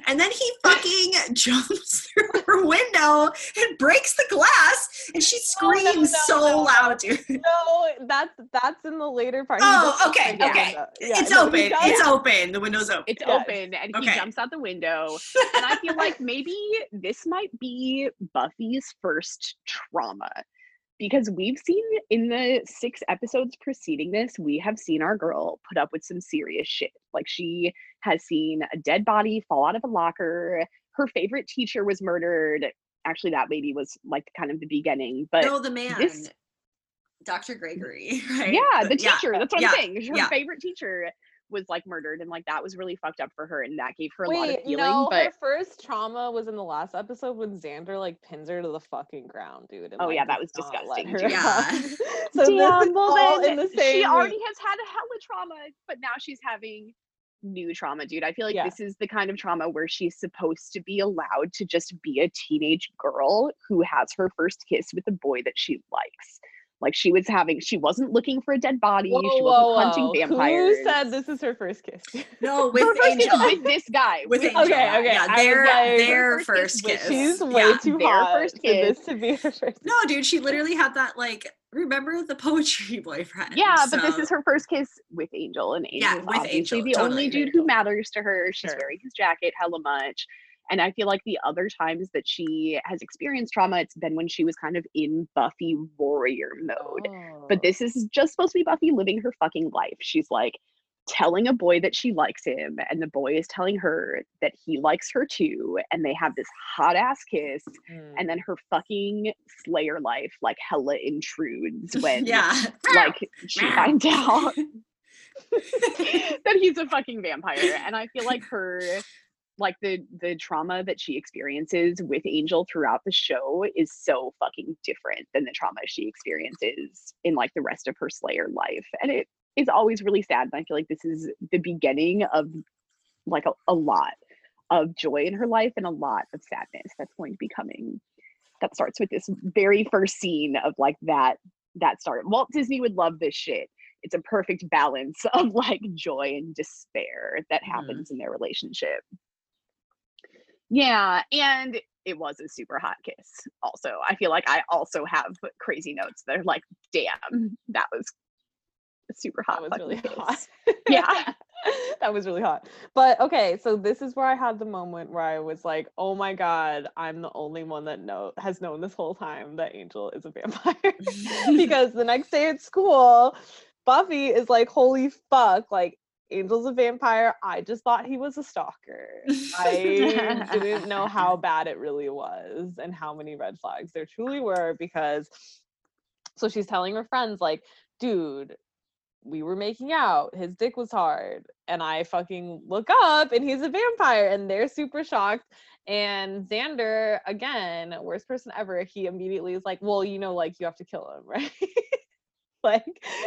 And then he fucking jumps through her window and breaks the glass, and she No, no, screams no, so loud, dude. No, that's that's in the later part. Oh, okay, okay. Yeah, it's open. It's open. The window's open. It's Yes. open and he jumps out the window. And I feel like maybe this might be Buffy's first trauma. Because we've seen in the six episodes preceding this, we have seen our girl put up with some serious shit. Like she has seen a dead body fall out of a locker. Her favorite teacher was murdered. Actually, that maybe was like kind of the beginning. But no, the man, this- Dr. Gregory, right? yeah, the teacher. that's what yeah, I'm saying. Her yeah. favorite teacher was like murdered, and like that was really fucked up for her, and that gave her a lot of Wait, feeling. no, but her first trauma was in the last episode when Xander like pins her to the fucking ground, dude. And, Oh, like, yeah, that was disgusting, her. Yeah. out. so this is well all in the same. she already has had a hella trauma, but now she's having new trauma, dude. I feel like Yeah. this is the kind of trauma where she's supposed to be allowed to just be a teenage girl who has her first kiss with a boy that she likes. Like she was having, she wasn't looking for a dead body. Whoa, she wasn't whoa, hunting whoa. vampires. Who said this is her first kiss? No, with Her Angel. with this guy. With with Angel. Okay, okay, Yeah, their like- their first first kiss kiss. She's way Yeah. too their hot first for this to be her first. No, dude, she literally had that like remember the poetry boyfriend. Yeah, but this is her first kiss with Angel, and Yeah, with obviously Angel, the totally only dude Angel. who matters to her. She's Sure. wearing his jacket hella much. And I feel like the other times that she has experienced trauma, it's been when she was kind of in Buffy warrior mode. But Oh. this is just supposed to be Buffy living her fucking life. She's like telling a boy that she likes him, and the boy is telling her that he likes her too. And they have this hot ass kiss, Mm. and then her fucking Slayer life like hella intrudes when yeah. like she finds out that he's a fucking vampire and i feel like her like the the trauma that she experiences with angel throughout the show is so fucking different than the trauma she experiences in like the rest of her slayer life and it is always really sad and i feel like this is the beginning of like a, a lot of joy in her life and a lot of sadness that's going to be coming that starts with this very first scene of like that that start walt disney would love this shit it's a perfect balance of like joy and despair that Mhm. happens in their relationship. Yeah, and it was a super hot kiss. Also, I feel like I also have crazy notes that are like, damn, that was a super hot. that was really kiss. hot. Yeah. that was really hot. But okay, so this is where I had the moment where I was like, "Oh my god, I'm the only one that know has known this whole time that Angel is a vampire." because the next day at school, Buffy is like, "Holy fuck, like Angel's a vampire. I just thought he was a stalker. I didn't know how bad it really was and how many red flags there truly were because so she's telling her friends like, dude, we were making out. His dick was hard. And I fucking look up and he's a vampire and they're super shocked. And Xander, again, worst person ever, he immediately is like, well, you know, like you have to kill him, right? like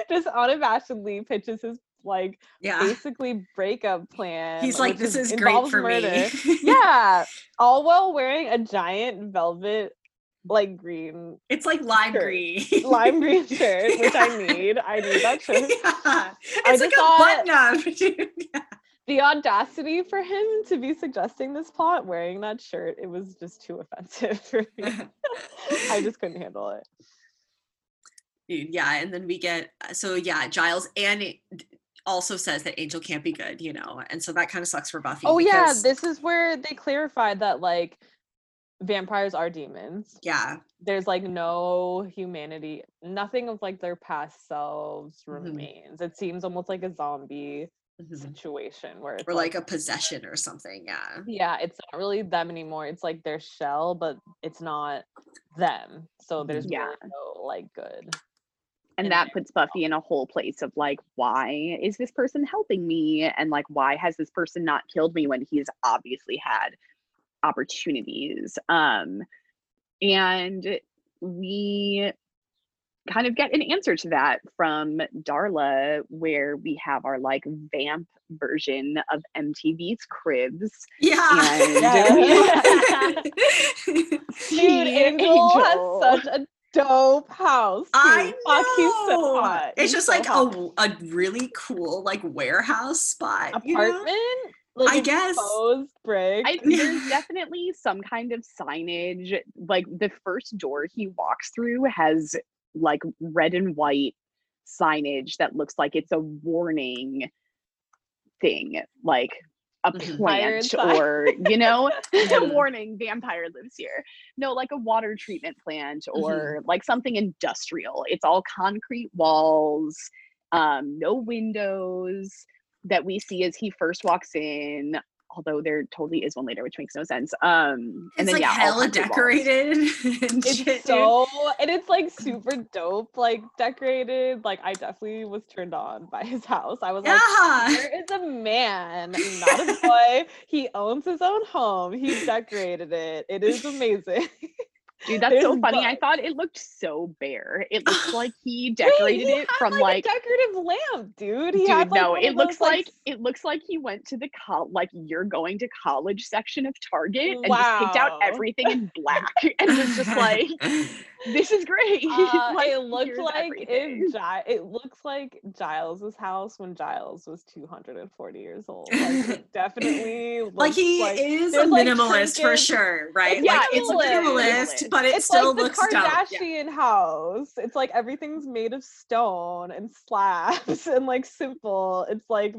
just unabashedly pitches his like yeah. basically breakup plan. He's like, this is great for murder. me. yeah, all while wearing a giant velvet, like green It's like lime Shirt. green. lime green shirt, which I need. I need that shirt. Yeah. It's like a button up. Yeah. The audacity for him to be suggesting this plot wearing that shirt, it was just too offensive for me. I just couldn't handle it. Dude, yeah, and then we get uh, so yeah, Giles and also says that Angel can't be good, you know, and so that kind of sucks for Buffy. Oh yeah, this is where they clarified that like vampires are demons. yeah, there's like no humanity nothing of like their past selves Mhm. remains it seems almost like a zombie mhm. situation where it's or like a possession or something. Yeah, yeah it's not really them anymore it's like their shell but it's not them so there's Yeah. really no like good and that puts buffy in a whole place of like why is this person helping me and like why has this person not killed me when he's obviously had opportunities um and we kind of get an answer to that from darla where we have our like vamp version of mtv's cribs yeah. And- Dude, Angel, Angel. has such a dope house. I too. Fuck, he's so know. hot. It's He's just so like hot. a, a really cool like warehouse spot. you know? apartment. Like I guess. exposed brick. I, there's definitely some kind of signage. Like the first door he walks through has like red and white signage that looks like it's a warning thing, like a. Plant or you know, Mhm. warning vampire lives here. No, like a water treatment plant Mm-hmm. or like something industrial. It's all concrete walls, um, no windows that we see as he first walks in. Although there totally is one later, which makes no sense. Um, and It's then like yeah, hella decorated and it's shit, so and it's like super dope, like decorated. Like I definitely was turned on by his house. I was like, Yeah. there is a man, not a boy. he owns his own home. He decorated it. It is amazing. Dude, that's so There's funny. I thought it looked so bare. It looks like he decorated Wait, he it from like, like, a decorative lamp, dude. He dude, had, like, no, it looks those, like it looks like he went to the col like you're going to college section of Target and just picked out everything in black and was just like, this is great. Uh, Like, it looked like everything. if Gi- it looks like Giles's house when Giles was 240 years old. Like, it definitely like he like is a there's, like, minimalist for sure, right? Yeah, like it's a minimalist. minimalist, but it it's still like the looks dope. Yeah. Kardashian house. It's like everything's made of stone and slabs and like simple. It's like,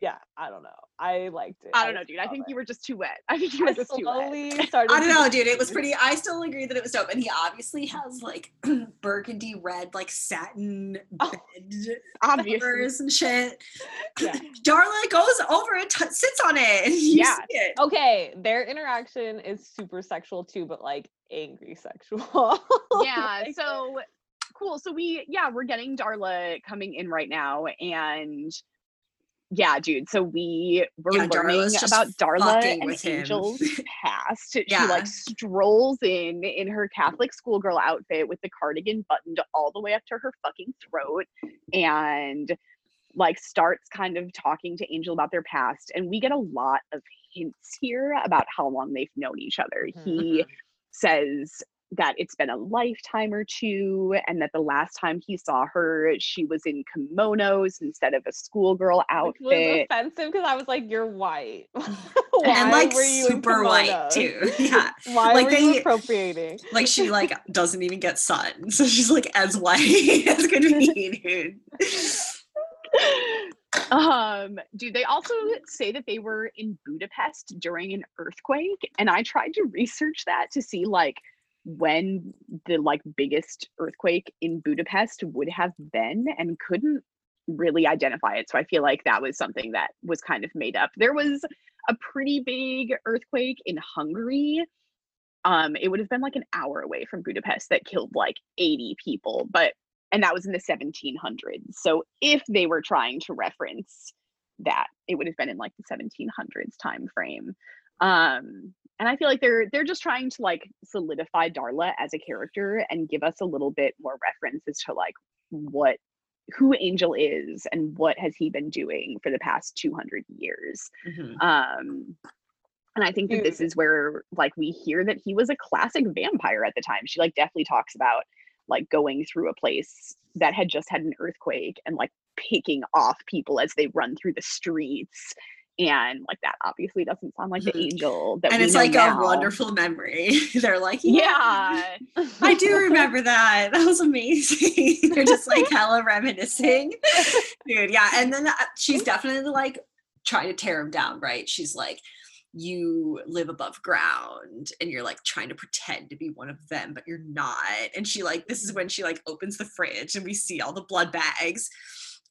yeah, I don't know. I liked it. I don't know, dude. I think solid. you were just too wet. I think you were I just too wet. I don't know, dude. It was pretty. I still agree that it was dope, and he obviously has like burgundy red, like satin Oh, bed Obviously. covers and shit. Yeah. Darla goes over and t- sits on it, and you Yeah. see it. Okay, their interaction is super sexual too, but like angry sexual. yeah Like, so cool so we yeah we're getting darla coming in right now and yeah dude so we were Yeah, learning about darla and angel's past yeah. she like strolls in in her catholic schoolgirl outfit with the cardigan buttoned all the way up to her fucking throat and like starts kind of talking to angel about their past and we get a lot of hints here about how long they've known each other Mhm. he says that it's been a lifetime or two and that the last time he saw her she was in kimonos instead of a schoolgirl which was outfit offensive because I was like, "You're white." Why and like were you in super white too. Yeah, Why Like were you they- appropriating? like she like doesn't even get sun, so she's like as white as could be, dude. um dude they also say that they were in budapest during an earthquake and i tried to research that to see like when the like biggest earthquake in budapest would have been and couldn't really identify it. So i feel like that was something that was kind of made up. There was a pretty big earthquake in hungary. Um it would have been like an hour away from budapest that killed like 80 people but and that was in the 1700s so if they were trying to reference that it would have been in like the 1700s time frame um and i feel like they're they're just trying to like solidify darla as a character and give us a little bit more reference as to like what who angel is and what has he been doing for the past 200 years. Mhm. um and i think that this is where like we hear that he was a classic vampire at the time. She like definitely talks about like going through a place that had just had an earthquake and like picking off people as they run through the streets and like that obviously doesn't sound like the angel that And it's like now. a wonderful memory. They're like, yeah, yeah I do remember that. That was amazing. They're just like hella reminiscing. Dude, yeah. And then uh, she's definitely like trying to tear him down, right? She's like, you live above ground and you're like trying to pretend to be one of them, but you're not. And she like, this is when she like opens the fridge and we see all the blood bags.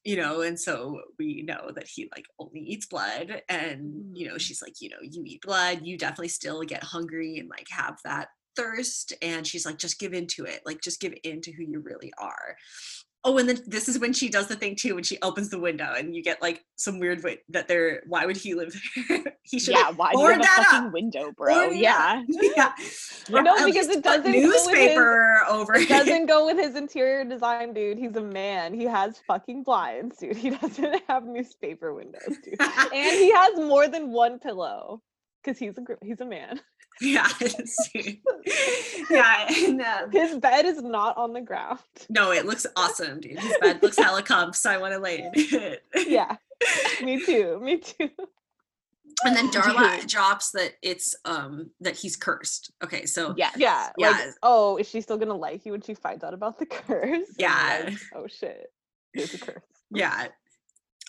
You know, and so we know that he like only eats blood. And, you know, Mhm. she's like, you know, you eat blood, you definitely still get hungry and like have that thirst and she's like just give into it like just give in to who you really are oh and then this is when she does the thing too when she opens the window and you get like some weird way that they're why would he live there he should yeah why do you have a fucking up. window bro it yeah yeah You know, because it doesn't go with his- newspaper over it. doesn't go with his interior design, dude. He's a man. He has fucking blinds, dude. He doesn't have newspaper windows, dude. And he has more than one pillow because he's a he's a man. yeah yeah and, um, His bed is not on the ground. no it looks awesome dude his bed looks hella So i want to lay in it Yeah, me too. Me too. and then darla Dude. drops that it's um that he's cursed okay so yeah Yeah, Yeah. like oh, is she still gonna like you when she finds out about the curse? Yeah. like, oh shit, there's a curse. yeah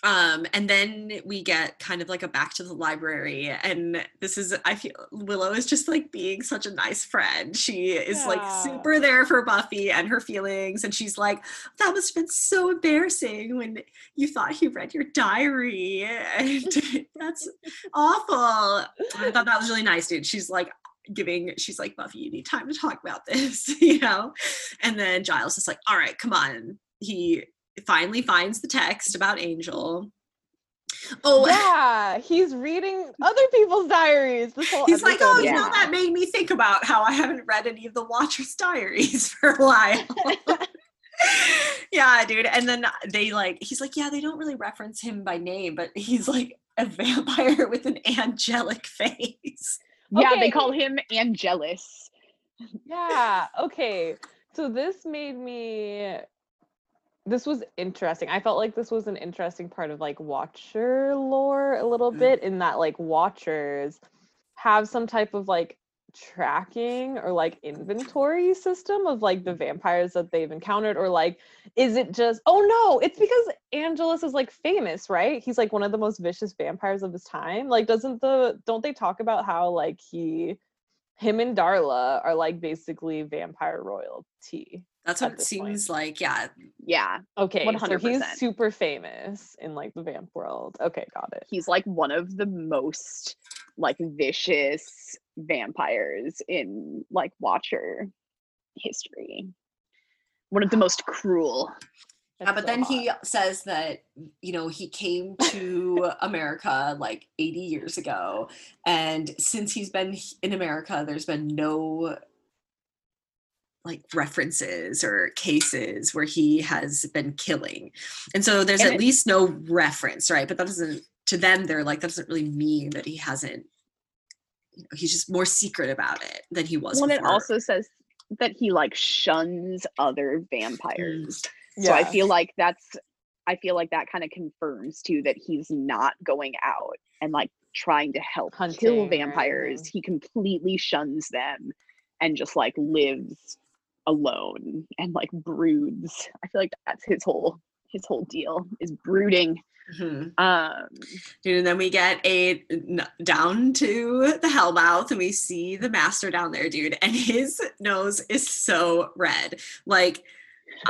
um and then we get kind of like a back to the library and this is i feel willow is just like being such a nice friend. She is like super there for buffy and her feelings and she's like that must have been so embarrassing when you thought he read your diary. And that's awful. I thought that was really nice dude. She's like giving she's like buffy you need time to talk about this you know? And then giles is like all right come on. He finally finds the text about Angel. Oh, yeah, he's reading other people's diaries. This whole he's like, oh, is you know, that made me think about how I haven't read any of the Watcher's diaries for a while. yeah, dude. And then they like, he's like, yeah, they don't really reference him by name, but he's like a vampire with an angelic face. Yeah, they call him Angelus. yeah okay so this made me this was interesting i felt like this was an interesting part of like watcher lore a little Mm. bit in that like watchers have some type of like tracking or like inventory system of like the vampires that they've encountered or like is it just oh no it's because angelus is like famous right he's like one of the most vicious vampires of his time like doesn't the don't they talk about how like he him and Darla are like basically vampire royalty. That's what it this point. seems like. Yeah. Yeah, Okay, so he's super famous in like the vamp world. Okay, got it. he's like one of the most like vicious vampires in like Watcher history. One of the most cruel. Yeah, but so then hot. he says that you know he came to America like 80 years ago, and since he's been in America, there's been no like references or cases where he has been killing, and so there's And at it- least no reference, right? But that doesn't to them they're like that doesn't really mean that he hasn't. You know, he's just more secret about it than he was. Well, and it also says that he like shuns other vampires. Mm. So I feel like that's I feel like that kind of confirms too that he's not going out and like trying to help Hunting kill vampires. anything. He completely shuns them and just like lives alone and like broods. I feel like that's his whole his whole deal is brooding. Mhm. Um Dude, and then we get a n- down to the Hellmouth, and we see the master down there, dude, and his nose is so red. Like,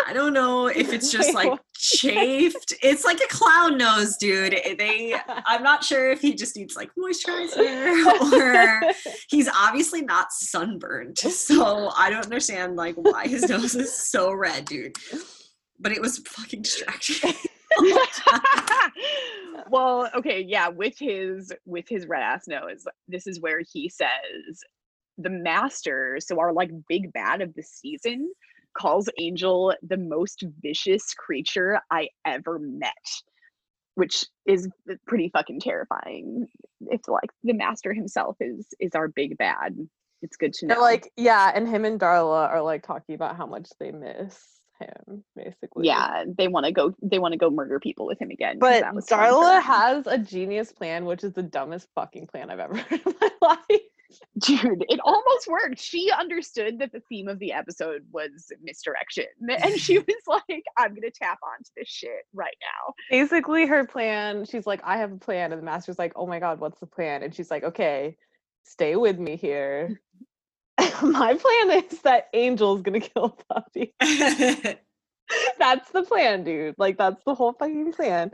I don't know if it's just like chafed. It's like a clown nose, dude. Eh, They, I'm not sure if he just needs like moisturizer or he's obviously not sunburned. So I don't understand like why his nose is so red, dude. But it was fucking distracting. well, okay, yeah, with his with his red ass nose, this is where he says the master, so our like big bad of the season, calls Angel the most vicious creature I ever met. Which is pretty fucking terrifying. If like the master himself is is our big bad. It's good to know. They're like, yeah, and him and Darla are like talking about how much they miss him, basically. yeah, they want to go they want to go murder people with him again. But that was fun for Darla has a genius plan, which is the dumbest fucking plan I've ever heard in my life. Dude, it almost worked. She understood that the theme of the episode was misdirection. And she was like, I'm going to tap onto this shit right now. Basically, her plan, she's like, I have a plan. And the master's like, oh my God, what's the plan? And she's like, okay, stay with me here. my plan is that Angel's gonna kill Buffy. that's the plan, dude. Like, that's the whole fucking plan.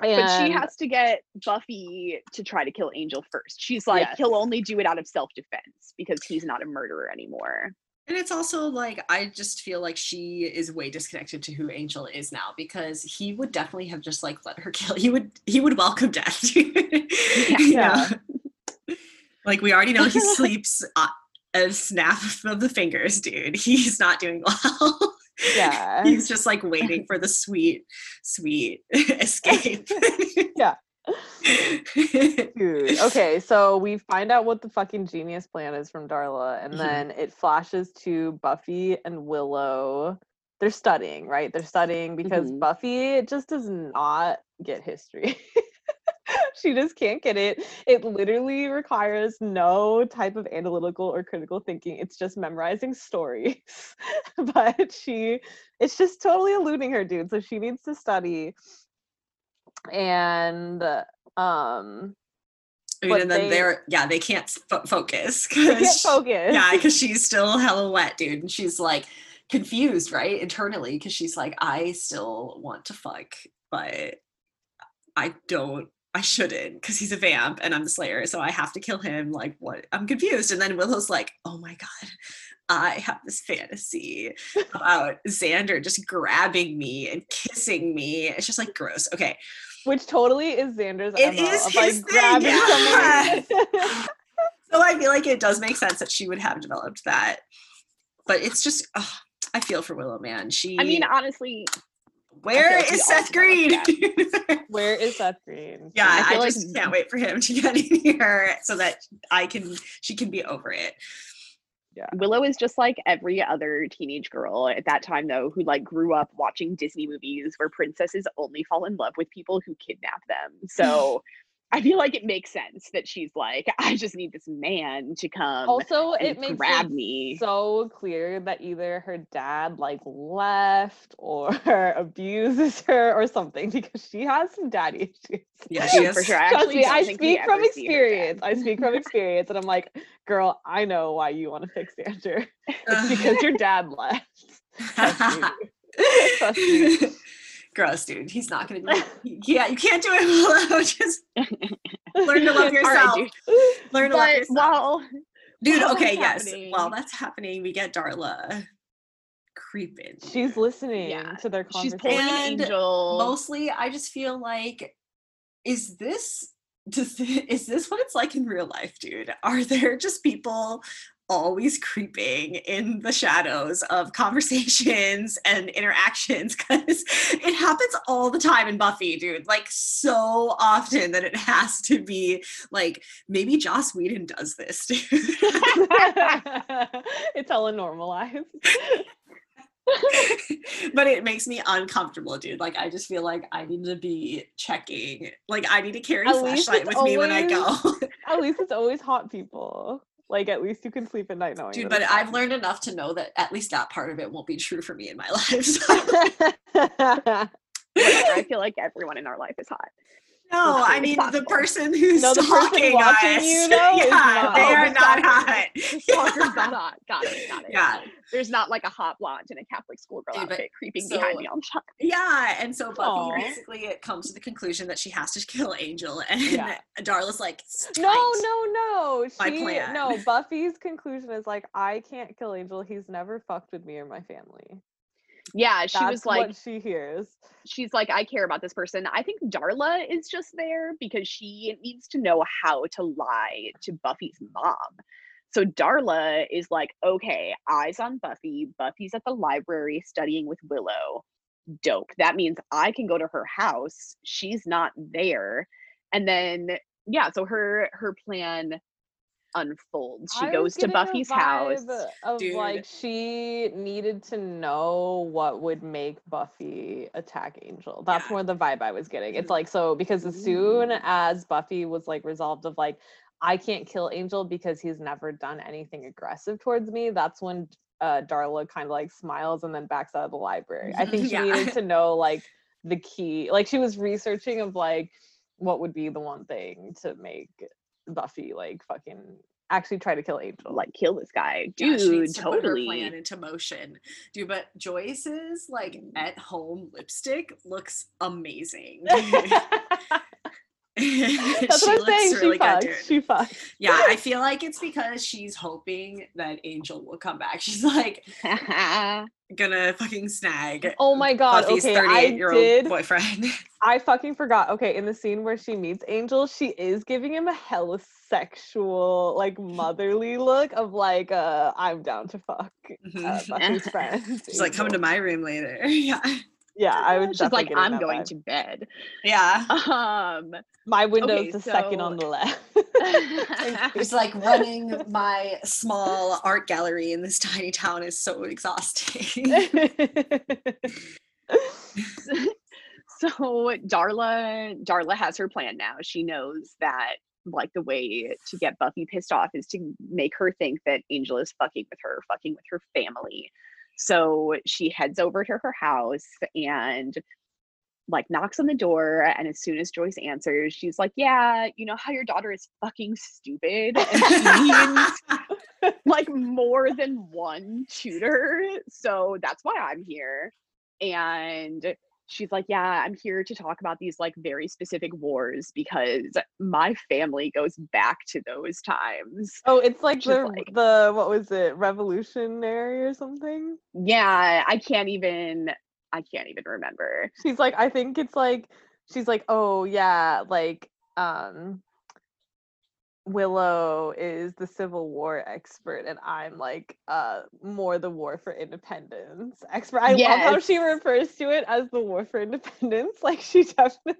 But she has to get Buffy to try to kill Angel first. She's like, Yes. he'll only do it out of self defense because he's not a murderer anymore. And it's also like I just feel like she is way disconnected to who Angel is now because he would definitely have just like let her kill. He would he would welcome death. You know? Like we already know he sleeps uh, a snap of the fingers, dude. He's not doing well. Yeah. He's just like waiting for the sweet, sweet escape. Yeah. Dude. Okay, so we find out what the fucking genius plan is from Darla, and Mhm. then it flashes to Buffy and Willow. They're studying, right? They're studying because Mhm. Buffy just does not get history. she just can't get it. It literally requires no type of analytical or critical thinking. It's just memorizing stories. but she, it's just totally eluding her, dude. So she needs to study. And um I mean, and then they- are yeah, they can't fo- focus. they can't focus. Yeah, because she's still hella wet, dude. And she's like confused, right? Internally, because she's like, I still want to fuck, but I don't, I shouldn't, because he's a vamp and I'm the slayer. So I have to kill him. Like, what? I'm confused. And then Willow's like, oh my God, I have this fantasy about Xander just grabbing me and kissing me. It's just like gross. Okay. Which totally is Xander's It MO is of his like thing, grabbing yeah. So I feel like it does make sense that she would have developed that. But it's just, ugh, I feel for Willow, man. She. I mean, honestly, where like is Seth Green? Where is Seth Green? yeah, I I, feel like- just can't wait for him to get in here so that I can, she can be over it. Yeah. Willow is just like every other teenage girl at that time, though, who like grew up watching Disney movies where princesses only fall in love with people who kidnap them. So I feel like it makes sense that she's like, I just need this man to come Also, and it makes grab it me. so clear that either her dad like left or abuses her or something because she has some daddy issues. Yeah, she has. for sure. I Trust actually me, I speak from ever see her experience. I speak from experience, and I'm like, girl, I know why you want to fix Xander. It's because your dad left. Trust me. Trust me. Gross, dude. He's not gonna be. Yeah, you can't do it, Willow. Just learn to love yourself. dude. learn to love yourself. while Dude, while okay, yes. happening- While that's happening, we get Darla creeping. She's listening Yeah, to their she's conversation. pulling an angel. Mostly, I just feel like, is this does thi- is this what it's like in real life, dude? Are there just people always creeping in the shadows of conversations and interactions? Because it happens all the time in Buffy, dude. Like so often that it has to be like maybe Joss Whedon does this, dude. it's hella normalized. but it makes me uncomfortable, dude. Like I just feel like I need to be checking. Like I need to carry a flashlight with me when I go. At least it's always hot people. Like at least you can sleep at night knowing. dude, but I've hot. learned enough to know that at least that part of it won't be true for me in my life. So. Whatever, I feel like everyone in our life is hot. No, I mean the person who's No, the person stalking watching us. you, though, yeah, they are the not hot. Stalker's Yeah. not hot. Got it. Got it. Yeah. There's not like a hot blonde in a Catholic schoolgirl but outfit creeping so- behind me the time. Yeah, and so Buffy Aw. basically it comes to the conclusion that she has to kill Angel, and Yeah. Darla's like, No, no, no. My She plan. no. Buffy's conclusion is like, I can't kill Angel. He's never fucked with me or my family. Yeah, she That's was like, what she hears. she's like, I care about this person. I think Darla is just there because she needs to know how to lie to Buffy's mom. So Darla is like, okay, eyes on Buffy. Buffy's at the library studying with Willow. Dope. That means I can go to her house. She's not there. And then yeah, so her her plan unfolds. She I goes to Buffy's house. Of Dude. like she needed to know what would make Buffy attack Angel. That's Yeah. more the vibe I was getting. It's like so because as soon as Buffy was like resolved of like I can't kill Angel because he's never done anything aggressive towards me. That's when uh, Darla kind of like smiles and then backs out of the library. I think she Yeah. needed to know like the key. Like she was researching of like what would be the one thing to make Buffy like fucking actually try to kill Angel. Like kill this guy. Yeah, she Dude, needs to put her plan into motion. Dude, but Joyce's like mm. at home lipstick looks amazing. That's she what I'm looks saying. really she good, fucks. She fucks. Yeah, I feel like it's because she's hoping that Angel will come back. She's like gonna fucking snag Oh my god. Buffy's okay, I 38 year old boyfriend. I fucking forgot. Okay, in the scene where she meets Angel, she is giving him a hella sexual, like motherly look of like, uh, I'm down to fuck uh, Buffy's friend. She's like coming to my room later. Yeah. Yeah, I was. She's like, I'm going vibe. to bed. Yeah. Um My window's Okay, the second on the left. it's like running my small art gallery in this tiny town is so exhausting. so Darla Darla has her plan now. She knows that like the way to get Buffy pissed off is to make her think that Angel is fucking with her, fucking with her family. So she heads over to her house and like knocks on the door and as soon as Joyce answers, she's like, "Yeah, you know how your daughter is fucking stupid and she needs like more than one tutor. So that's why I'm here. And she's like, Yeah, I'm here to talk about these like very specific wars because my family goes back to those times. oh, it's like the like- the what was it, revolutionary or something? Yeah, I can't even I can't even remember. She's like, I think it's like she's like, "Oh yeah, like um Willow is the Civil War expert, and I'm like uh more the War for Independence expert. I love how she refers to it as the War for Independence. Like she definitely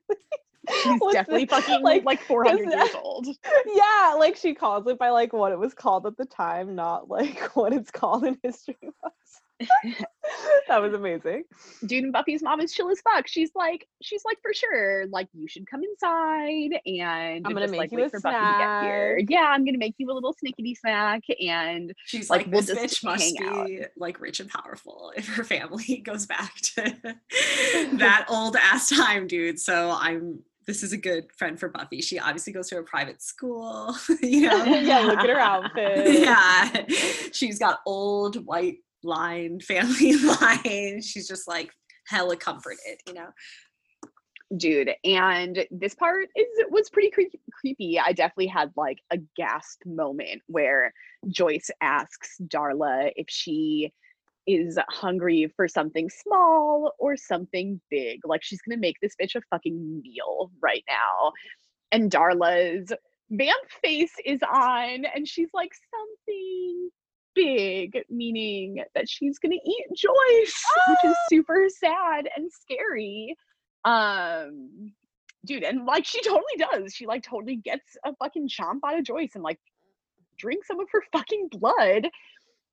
She's definitely the- fucking like, like, 400 is years old. yeah, like she calls it by like what it was called at the time, not like what it's called in history books. that was amazing. Dude and Buffy's mom is chill as fuck. She's like, she's like for sure, like you should come inside and I'm gonna just make like you wait a for Buffy to get here. snack. Yeah, I'm gonna make you a little snickety snack and She's Like, like, we'll this bitch must hang out." be like rich and powerful if her family goes back to that old ass time, dude. So I'm this is a good friend for Buffy. She obviously goes to a private school, you know. yeah, look at her outfit. yeah. She's got old white line family line. She's just like hella comforted, you know. dude and this part is was pretty cre- creepy i definitely had like a gasp moment where joyce asks darla if she is hungry for something small or something big like she's gonna make this bitch a fucking meal right now and darla's vamp face is on and she's like something big meaning that she's gonna eat joyce which is super sad and scary. Um dude and like she totally does. She like totally gets a fucking chomp out of joyce and like drinks some of her fucking blood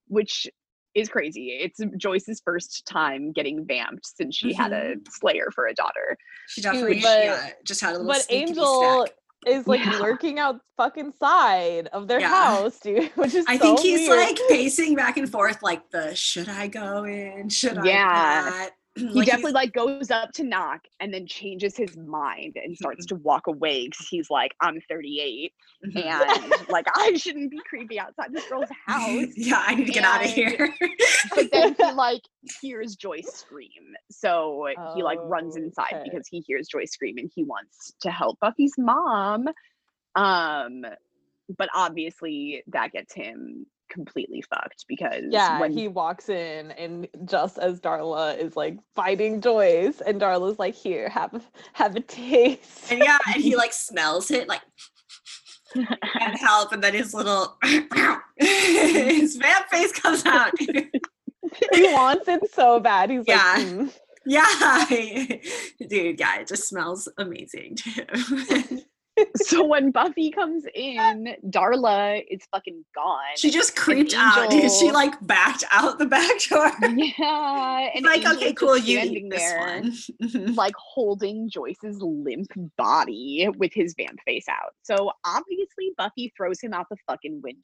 which is crazy. It's joyce's first time getting vamped since she had a slayer for a daughter. She definitely but- yeah, just had a little But Angel snack. Is like Yeah. lurking out fucking side of their Yeah. house, dude, which is I so think he's weird. like pacing back and forth, like the should I go in? Should Yeah. I not? he definitely like goes up to knock and then changes his mind and starts to walk away because he's like i'm 38 Mhm. and like i shouldn't be creepy outside this girl's house yeah, I need to get out of here. but then he like hears Joyce scream. So he like runs Oh, inside okay. because he hears Joyce scream and he wants to help Buffy's mom. Um but obviously that gets him completely fucked because Yeah, when he walks in and just as Darla is like fighting Joyce, and Darla's like, "Here, have have a taste." and yeah, and he like smells it, like can't help, and then his little his vamp face comes out. he wants it so bad. He's Yeah. like, "Mm." yeah, dude, yeah, it just smells amazing too. So when Buffy comes in, Darla is fucking gone. she just creeped out, dude. She like backed out the back door. yeah, and like, Angel okay, cool, you eat this there. one. Like holding Joyce's limp body with his vamp face out. So obviously Buffy throws him out the fucking window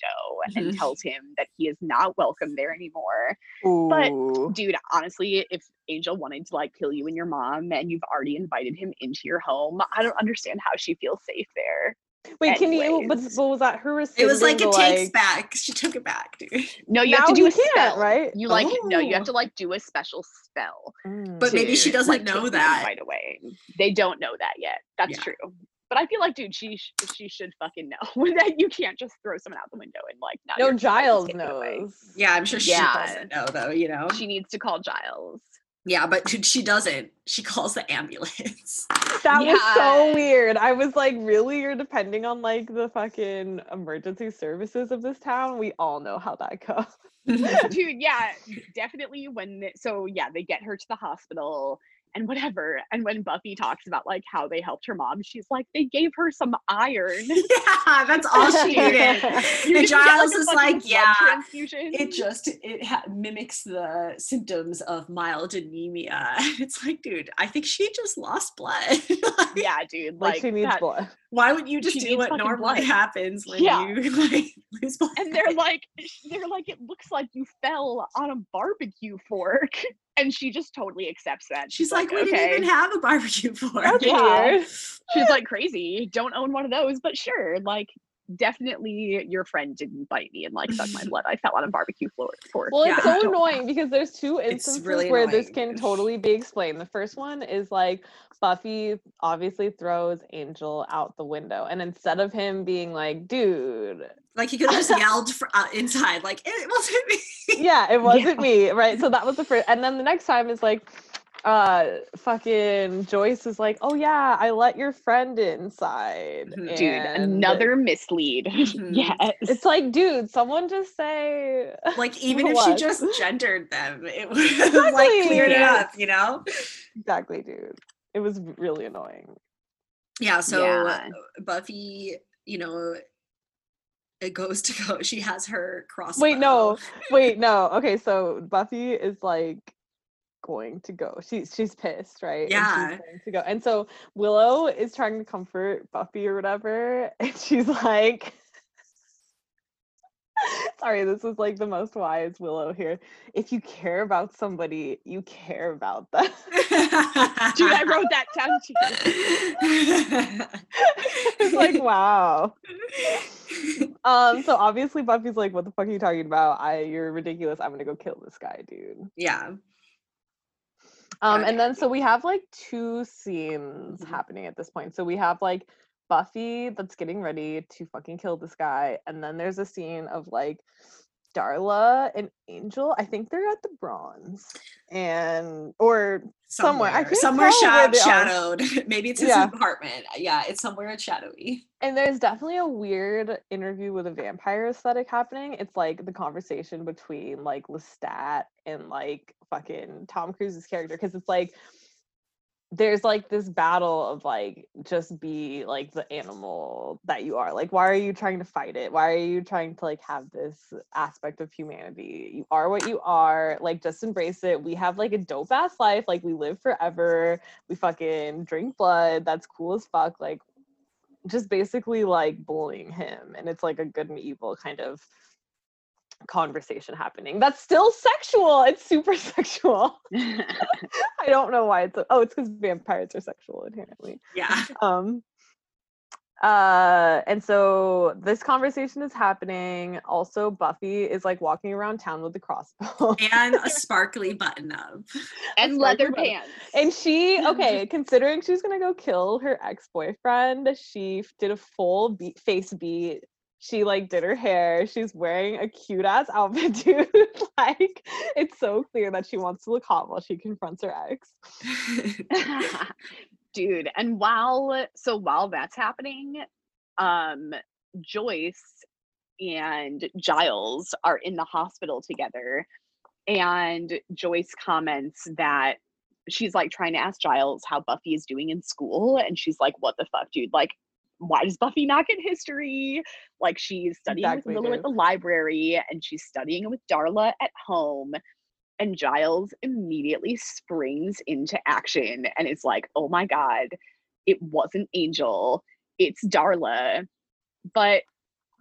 and Mhm. tells him that he is not welcome there anymore. But- Dude, honestly, if Angel wanted to like kill you and your mom and you've already invited him into your home, I don't understand how she feels safe there. Wait, can you? But, anyways. but was that her? It was like rescinding it the, takes like- back. She took it back, dude. No, you have to do he a can't, spell, right? You like no, you have Oh. to like do a special spell. Mm. But maybe she doesn't like, know that. right away. They don't know that yet. That's Yeah. true. But I feel like, dude, she she should fucking know that you can't just throw someone out the window and like not. no, your fault, just Giles take knows. Yeah, I'm sure she Yeah. doesn't know though, you know? She needs to call Giles. Yeah, but she- she doesn't. She calls the ambulance. That was so weird. I was like, really? You're depending on like the fucking emergency services of this town? We all know how that goes. Dude, yeah, definitely. When the- so yeah, they get her to the hospital and whatever. And when Buffy talks about like how they helped her mom, she's like, they gave her some iron. yeah, that's all she needed. And didn't get, Giles is like, yeah, it just it ha- mimics the symptoms of mild anemia. It's like, dude, I think she just lost blood. Like, yeah, dude. like, Like, she needs that- blood. Why would you just She do what fucking normally blood. happens when Yeah. you like lose blood? and they're like they're like it looks like you fell on a barbecue fork and she just totally accepts that She's like, we okay didn't even have a barbecue for. That's Yeah. she's like crazy don't own one of those but sure like definitely your friend didn't bite me and like suck my blood i fell on a barbecue floor fork Well, Yeah. it's so annoying because there's two instances really where this can totally be explained. The first one is like Buffy obviously throws Angel out the window, and instead of him being like, "Dude, Like he could have just yelled for, uh, inside, like it wasn't me. yeah, it wasn't me," right? So that was the first, and then the next time is like, uh fucking Joyce is like, "Oh yeah, I let your friend inside." Mhm. Dude, and another mislead. Mhm. yes. It's like, dude, someone just say Like even if she just gendered them, it was have like cleared it up, you know? exactly, dude. It was really annoying. Yeah, so Yeah. Buffy, you know, it goes to go. She has her crossbow. Wait, no, wait, no. Okay, so Buffy is like going to go. She's she's pissed, right? And Yeah. she's going to go. And so Willow is trying to comfort Buffy or whatever, and she's like Sorry, this is like the most wise Willow here. If you care about somebody, you care about them. Dude, I wrote that down it's like, wow. Um, so obviously Buffy's like, what the fuck are you talking about? I you're ridiculous. I'm gonna go kill this guy, dude. yeah. Um, and then so we have like two scenes Mhm. happening at this point. So we have like Buffy that's getting ready to fucking kill this guy, and then there's a scene of like Darla and Angel. I think they're at the Bronze, and or Somewhere. Somewhere tell where sha- they are. shadowed. Maybe it's his Yeah. apartment. Yeah, it's somewhere it's shadowy. and there's definitely a weird interview with a vampire aesthetic happening. It's like the conversation between like Lestat and like fucking Tom Cruise's character because it's like there's like this battle of like just be like the animal that you are. Like why are you trying to fight it? Why are you trying to like have this aspect of humanity? You are what you are. Like just embrace it. We have like a dope ass life. Like we live forever. We fucking drink blood. That's cool as fuck. Like just basically like bullying him and it's like a good and evil kind of conversation happening that's still sexual it's super sexual i don't know why it's oh it's because vampires are sexual inherently Yeah. um uh and so this conversation is happening also buffy is like walking around town with the crossbow And a sparkly button up. and leather right. pants. And she, okay, considering she's gonna go kill her ex boyfriend, she f- did a full be- face beat. She like did her hair. She's wearing a cute ass outfit, dude. like, it's so clear that she wants to look hot while she confronts her ex. Dude, and while so while that's happening, um Joyce and Giles are in the hospital together and Joyce comments that she's like trying to ask Giles how Buffy is doing in school and she's like what the fuck dude like why does Buffy not get history like she's studying Exactly, with Willow at the library and she's studying with Darla at home and Giles immediately springs into action and is like, oh my God, it wasn't Angel, it's Darla. But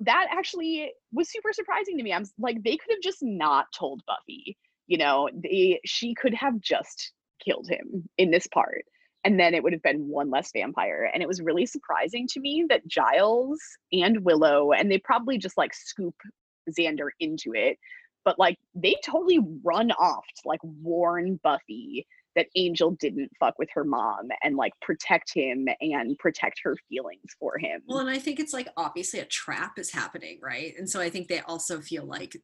that actually was super surprising to me. I'm like, they could have just not told Buffy, you know, they, she could have just killed him in this part. And then it would have been one less vampire. And it was really surprising to me that Giles and Willow, and they probably just like scoop Xander into it, but like they totally run off to like warn Buffy that Angel didn't fuck with her mom and like protect him and protect her feelings for him. Well, and I think it's like obviously a trap is happening, right? And so I think they also feel like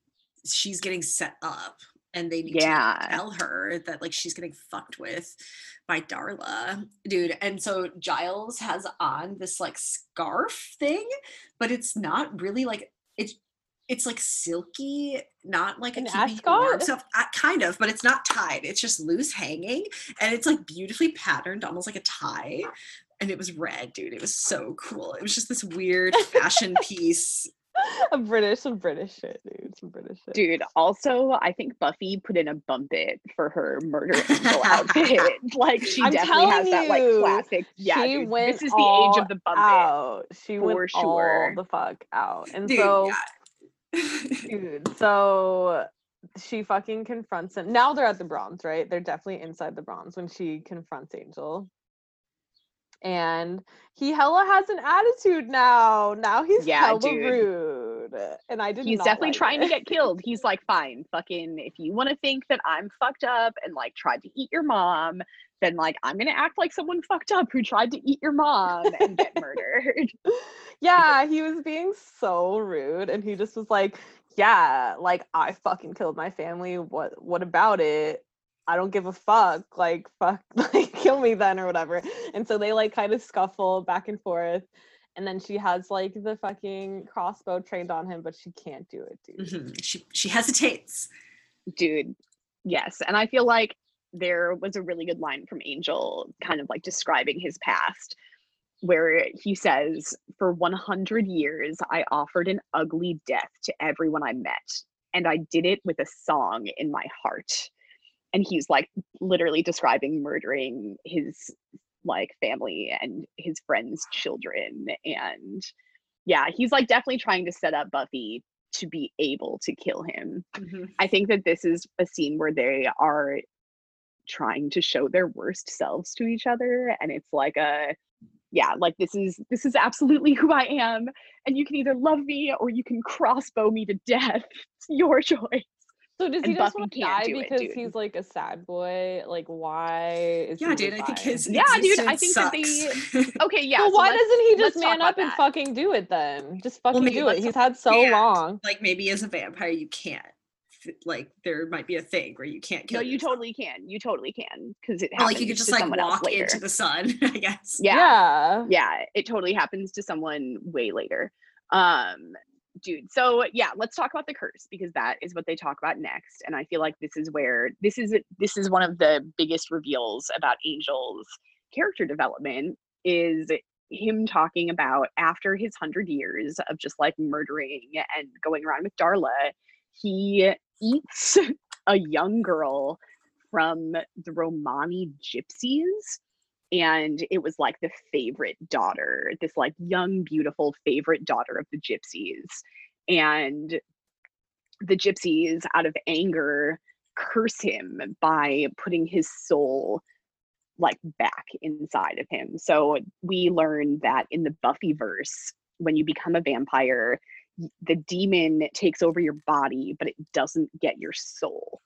she's getting set up and they need Yeah. to tell her that like she's getting fucked with by Darla, dude. And so Giles has on this like scarf thing, but it's not really like it's it's like silky, not like a An keeping you warm ascot? stuff. uh, Kind of, but it's not tied. It's just loose hanging, and it's like beautifully patterned, almost like a tie. And it was red, dude. It was so cool. It was just this weird fashion piece. a British, some British shit, dude. Some British shit. Dude, also, I think Buffy put in a bump it for her murder angel outfit. Like, she I'm definitely has telling that like you, classic. Yeah, she dude, this is the age of the bump it. out. She went for all the fuck out. And Dude, so yeah. Dude, so she fucking confronts him. Now they're at the Bronze, right? They're definitely inside the Bronze when she confronts Angel. And he hella has an attitude now. Now he's Yeah, hella dude. rude. And I did He's definitely like trying it. to get killed. He's like, fine, fucking, if you want to think that I'm fucked up and like tried to eat your mom, then like I'm gonna act like someone fucked up who tried to eat your mom and get murdered. yeah, he was being so rude and he just was like, Yeah, like I fucking killed my family. What what about it? I don't give a fuck. Like, fuck, like, kill me then or whatever. And so they like kind of scuffle back and forth. And then she has like the fucking crossbow trained on him, but she can't do it, dude. Mhm. She she hesitates. dude yes and i feel like there was a really good line from angel kind of like describing his past where he says for 100 years i offered an ugly death to everyone i met and i did it with a song in my heart and he's like literally describing murdering his like family and his friends children and yeah he's like definitely trying to set up buffy to be able to kill him Mhm. I think that this is a scene where they are trying to show their worst selves to each other and it's like a yeah, like this is this is absolutely who I am and you can either love me or you can crossbow me to death. It's your choice. So does he And just want to die do it, because he's like a sad boy? Like, why is Yeah, he dude. I think his Yeah, dude, I existence think that sucks. Okay, yeah. well, so why doesn't he just man up and that. fucking do it then? Just fucking maybe do it. He's had so can't. long. like maybe as a vampire you can't. Like there might be a thing where you can't kill. No, you yourself. totally can. You totally can because it Or, happens like you could just to like someone else walk later. into the sun. I guess. yeah. yeah. yeah it totally happens to someone way later um dude so yeah let's talk about the curse because that is what they talk about next and i feel like this is where this is this is one of the biggest reveals about angel's character development is him talking about after his 100 years of just like murdering and going around with darla he eats a young girl from the romani gypsies and it was like the favorite daughter this like young beautiful favorite daughter of the gypsies and the gypsies out of anger curse him by putting his soul like back inside of him. So we learn that in the buffyverse when you become a vampire the demon takes over your body but it doesn't get your soul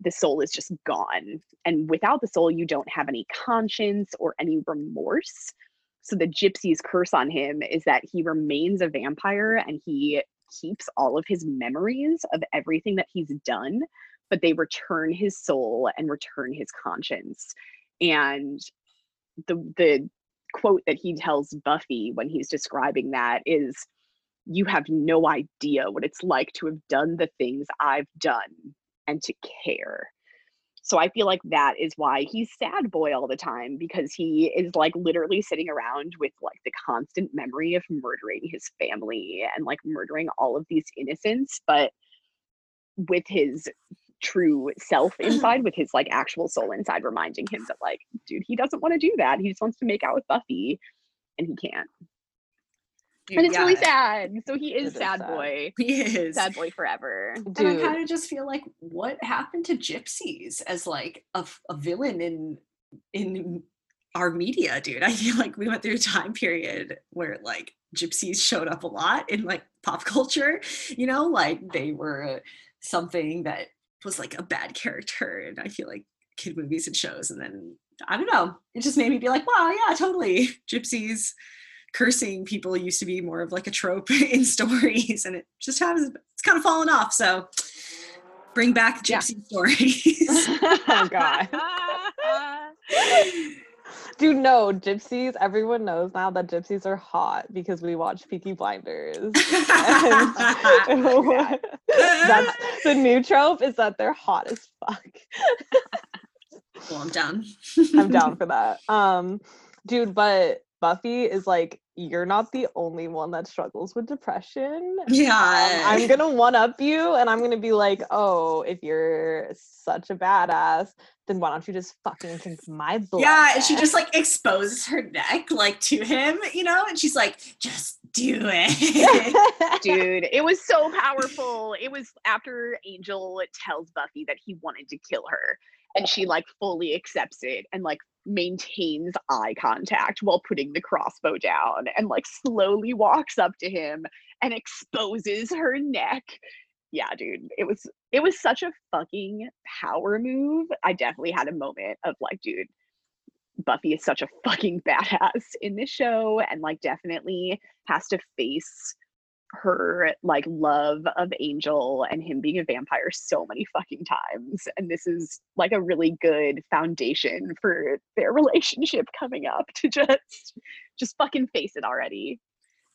the soul is just gone. And without the soul, you don't have any conscience or any remorse. So the gypsy's curse on him is that he remains a vampire and he keeps all of his memories of everything that he's done, but they return his soul and return his conscience. And the the quote that he tells Buffy when he's describing that is you have no idea what it's like to have done the things I've done and to care. So I feel like that is why he's sad boy all the time because he is like literally sitting around with like the constant memory of murdering his family and like murdering all of these innocents, but with his true self inside, with his like actual soul inside, reminding him that like, dude, he doesn't want to do that. He just wants to make out with Buffy and he can't. Dude, And it's really sad. So he It is is sad sad. boy. He is. Sad boy forever. And I kind of just feel like what happened to gypsies as like a, a villain in in our media, dude. I feel like we went through a time period where like gypsies showed up a lot in like pop culture, you know, like they were something that was like a bad character and I feel like kid movies and shows and then I don't know, it just made me be like, wow, yeah, totally. Gypsies cursing people used to be more of like a trope in stories and it just has it's kind of fallen off so bring back Yeah. gypsy stories oh god. Dude, no, gypsies, everyone knows now that gypsies are hot because we watch Peaky Blinders. And That's the new trope is that they're hot as fuck. well i'm done I'm down for that. Um, dude, but Buffy is like, you're not the only one that struggles with depression. Um, yeah I'm gonna one up you and I'm gonna be like, oh, if you're such a badass, then why don't you just fucking drink my blood? yeah and she just like exposes her neck like to him you know and she's like just do it Dude, it was so powerful. It was after Angel tells Buffy that he wanted to kill her, and she like fully accepts it and like maintains eye contact while putting the crossbow down and like slowly walks up to him and exposes her neck. Yeah, dude, it was it was such a fucking power move. I definitely had a moment of like, dude, Buffy is such a fucking badass in this show and like definitely has to face her like love of Angel and him being a vampire so many fucking times. And this is like a really good foundation for their relationship coming up to just just fucking face it already.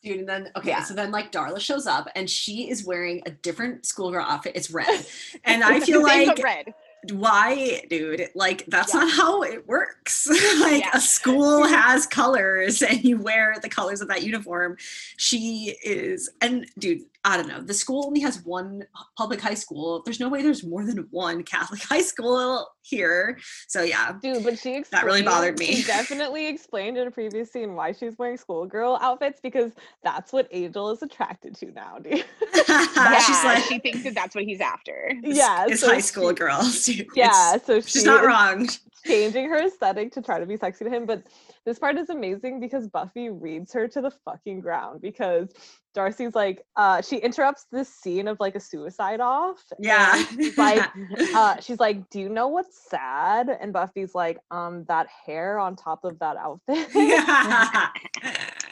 Dude, and then okay, Yeah. so then like Darla shows up and she is wearing a different schoolgirl outfit. It's red. And I feel The same but like red. Why, dude? Like that's Yeah. not how it works. like Yeah. a school has colors and you wear the colors of that uniform. She is and dude, I don't know. The school only has one public high school. There's no way there's more than one Catholic high school here. So yeah. Dude, but she That really bothered me. She definitely explained in a previous scene why she's wearing schoolgirl outfits because that's what Angel is attracted to now, dude. Yeah, She's like she thinks that that's what he's after. yeah, it's so high school she- girls. Dude. Yeah, It's- so she she's not wrong. changing her aesthetic to try to be sexy to him. But this part is amazing because Buffy reads her to the fucking ground because Darcy's like, uh, she interrupts this scene of like a suicide off. Yeah. she's like, uh, she's like, Do you know what's sad? And Buffy's like, um, that hair on top of that outfit.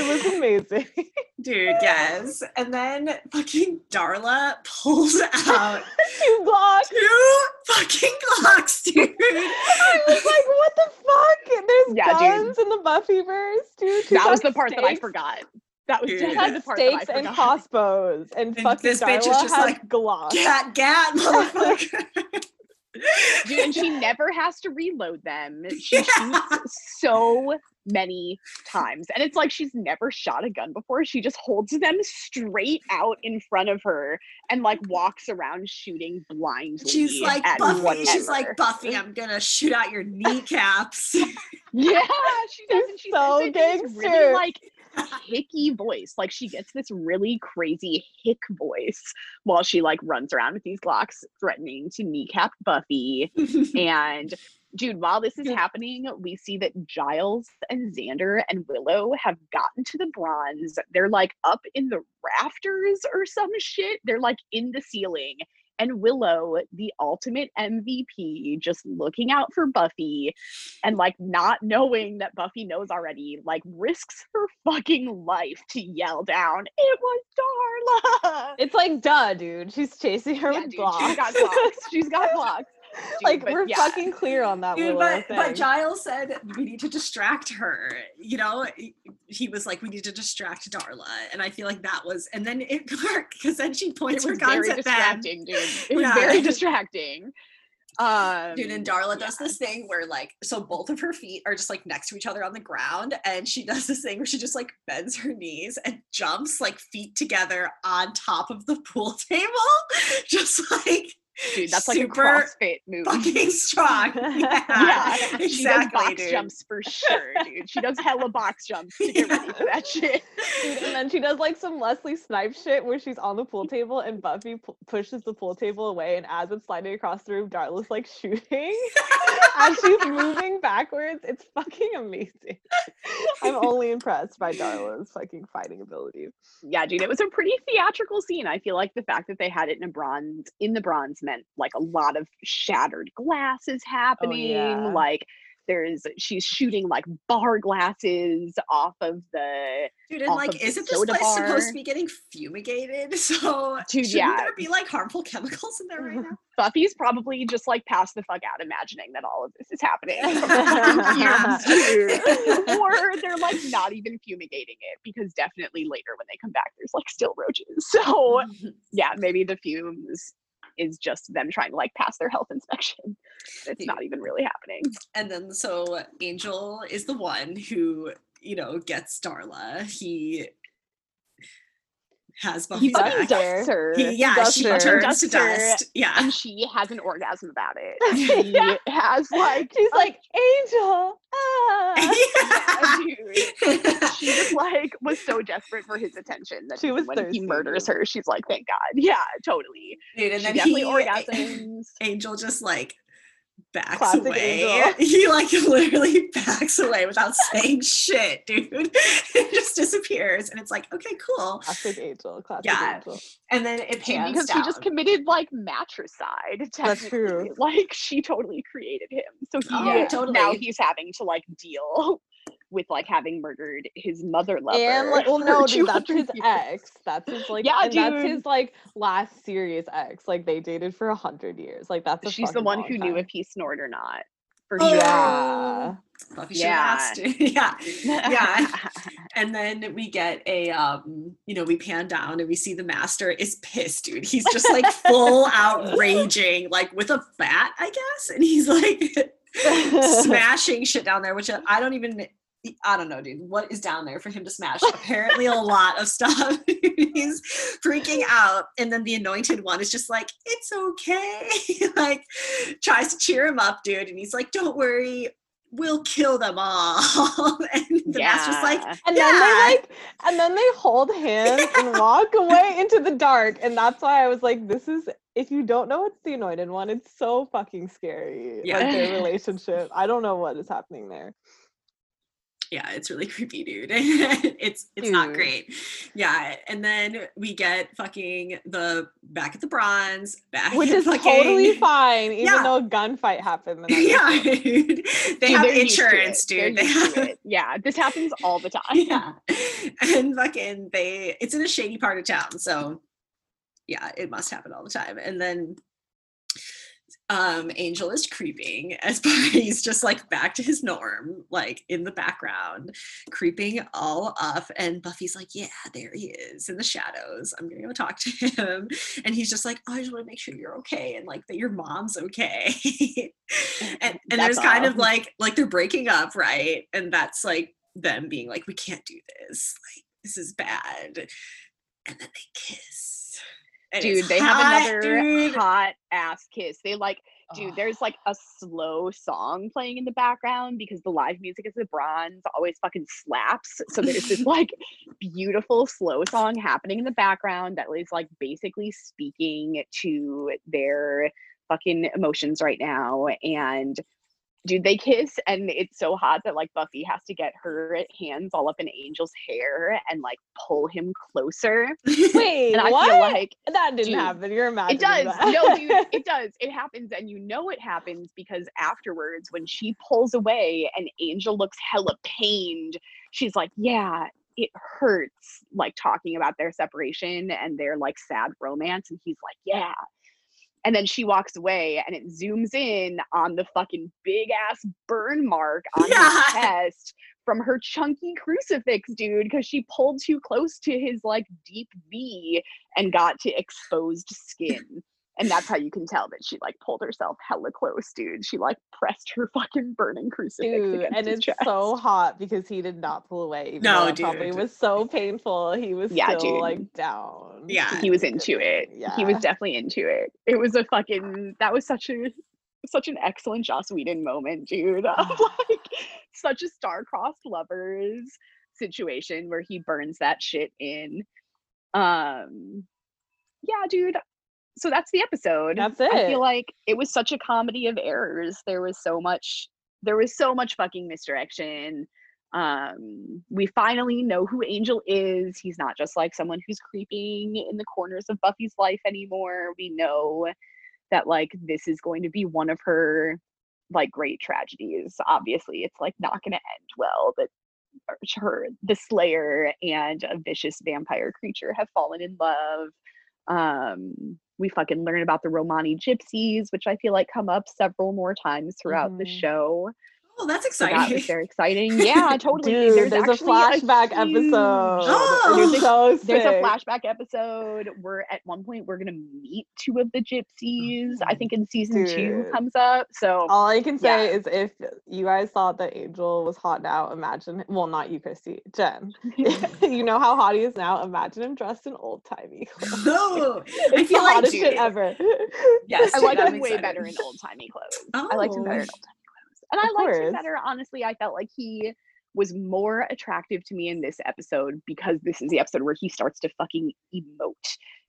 it was amazing. Dude, yes. And then fucking Darla pulls out Two blocks. two fucking Glocks, dude. I was like, what the fuck? There's Yeah, dude. guns in the Buffyverse, dude. That was the part that I forgot. That was Dude. She definitely the part that I stakes and forgot. crossbows, and, And fucking this bitch is Darla just has like, Glock. Gat, gat, motherfucker. Dude, and she never has to reload them. She Yeah. shoots so many times. And it's like she's never shot a gun before. She just holds them straight out in front of her and like walks around shooting blindly. She's like at Buffy. She's like Buffy. I'm gonna shoot out your kneecaps. Yeah, she does. And she so says it in this really gangster. like hicky voice. Like she gets this really crazy hick voice while she like runs around with these Glocks threatening to kneecap Buffy. and dude, while this is happening, we see that Giles and Xander and Willow have gotten to the bronze. They're like up in the rafters or some shit. They're like in the ceiling. And Willow, the ultimate MVP, just looking out for Buffy and like not knowing that Buffy knows already, like risks her fucking life to yell down, It was Darla. It's like, duh, dude. She's chasing her Yeah, with dude, Glock. she's got Glocks. She's got Glocks. Dude, like but we're yeah. fucking clear on that Dude, but, but. Giles said we need to distract her. You know, he- he was like, we need to distract Darla, and I feel like that was, and then it worked because then she points It her was guns very at them. distracting, dude. It was Yeah. very distracting. Um, Dude, and Darla does this thing where like so both of her feet are just like next to each other on the ground, and she does this thing where she just like bends her knees and jumps like feet together on top of the pool table, just like Dude, that's like a CrossFit move. fucking strong. Yeah, yeah, she does box dude. jumps for sure, dude. She does hella box jumps to get ready for that shit. Dude, and then she does like some Wesley Snipes shit where she's on the pool table and Buffy pu- pushes the pool table away, and as it's sliding across the room, Darla's like shooting as she's moving backwards. It's fucking amazing. I'm only impressed by Darla's fucking fighting ability. Yeah, dude, it was a pretty theatrical scene. I feel like the fact that they had it in a bronze in the bronze meant like a lot of shattered glasses oh, happening. yeah. Like there's she's shooting like bar glasses off of the Dude, and like, isn't this place supposed to be getting fumigated? So, Dude, shouldn't yeah. there be like harmful chemicals in there right mm-hmm. now? Buffy's probably just like passed the fuck out imagining that all of this is happening. from fumes, dude. or they're like not even fumigating it because definitely later when they come back there's like still roaches. So mm-hmm. yeah, maybe the fumes is just them trying to like pass their health inspection. It's not even really happening. and then so Angel is the one who you know gets Darla. He has He Buffy's fucking fucking back. dusts her. He, yeah, dusts she her. turns to Dusts her, dust. Yeah. and she has an orgasm about it. She Yeah. has like She's a- like, Angel, ah. yeah, she just like was so desperate for his attention that She was when thirsty, he murders her, she's like, "Thank God." Yeah, totally. Dude, and she then definitely he, orgasms. Angel just like backs Classic away. Angel. He like literally backs away without saying shit, dude. it just disappears, and it's like, okay, cool. Classic Angel, classic Yeah. Angel. And then it Dude, pans because down. he just committed like matricide. That's true. Like she totally created him, so he Oh, now totally. he's having to like deal with like having murdered his mother lover. And like, well, no, dude, that's his years. ex. That's his like, Yeah, and that's his like last serious ex. Like they dated for a hundred years. Like that's a She's the one long who knew if he snored or not. For Oh, sure. Yeah. Buffy Yeah. asked. yeah. Yeah. And then we get a um, you know, we pan down and we see the master is pissed, dude. He's just like full out raging, like with a bat, I guess. And he's like smashing shit down there, which I don't even I don't know, dude. What is down there for him to smash? Apparently a lot of stuff. he's freaking out. And then the anointed one is just like, it's okay. like tries to cheer him up, dude. And he's like, don't worry, we'll kill them all. and the master's like, Yeah. And then they like, and then they hold hands and walk away into the dark. And that's why I was like, this is, if you don't know it's the anointed one, it's so fucking scary. Yeah. Like their relationship. I don't know what is happening there. Yeah, it's really creepy, dude. it's it's not great. Yeah, and then we get fucking the back at the bronze, back Which is fucking, totally fine, even Yeah. though a gunfight happened. the Yeah, dude. They Dude, have they're used to insurance, dude. They have. Yeah, this happens all the time. yeah, and fucking they. It's in a shady part of town, so yeah, it must happen all the time. And then um Angel is creeping as Barney's just like back to his norm, like in the background, creeping all up. And Buffy's like, Yeah, there he is in the shadows. I'm gonna go talk to him. And he's just like, oh, I just want to make sure you're okay and like that your mom's okay. and and there's kind of like like they're breaking up, right? And that's like them being like, We can't do this. Like, this is bad. And then they kiss. And Dude, they hot, have another dude. hot ass kiss. They like, dude, Ugh. there's like a slow song playing in the background because the live music is the bronze always fucking slaps. So there's this like beautiful slow song happening in the background that is like basically speaking to their fucking emotions right now. And dude, they kiss and it's so hot that like Buffy has to get her hands all up in Angel's hair and like pull him closer. Wait, And I what? feel like that didn't Dude, happen. You're imagining it does. that. No, dude, it does. It happens. And you know it happens because afterwards, when she pulls away and Angel looks hella pained, she's like, Yeah, it hurts, like talking about their separation and their like sad romance. And he's like, Yeah. And then she walks away and it zooms in on the fucking big ass burn mark on Yeah. his chest from her chunky crucifix, dude, because she pulled too close to his like deep V and got to exposed skin. And that's how you can tell that she like pulled herself hella close, dude. She like pressed her fucking burning crucifix Dude, against and his it's chest. so hot because he did not pull away. Even No, though it probably dude. was so painful. He was Yeah, still dude. like down. Yeah. he was into it. Yeah. He was definitely into it. It was a fucking that was such a such an excellent Joss Whedon moment, dude. Of like such a star-crossed lovers situation where he burns that shit in. Um yeah, dude. So that's the episode. That's it. I feel like it was such a comedy of errors. There was so much there was so much fucking misdirection. Um we finally know who Angel is. He's not just like someone who's creeping in the corners of Buffy's life anymore. We know that like this is going to be one of her like great tragedies. Obviously, it's like not going to end well, but her the slayer and a vicious vampire creature have fallen in love um we fucking learn about the romani gypsies which i feel like come up several more times throughout the Mhm. show Oh, that's so that exciting. was very exciting yeah totally Dude, there's, a actually flashback huge- episode. Oh! It is There's so there's a flashback episode We're at one point we're gonna meet two of the gypsies i mm-hmm. think in season two comes up so All I can say Yeah. is if you guys thought that Angel was hot now, imagine well not you, Christy, Jen. you know how hot he is now. Imagine him dressed in old timey clothes. Oh, it's feel the like, hottest shit ever. yes, I like I'm him way excited. better in old timey clothes. I liked him better in Oh. old timey clothes. And I Of liked him better, honestly. I felt like he was more attractive to me in this episode because this is the episode where he starts to fucking emote.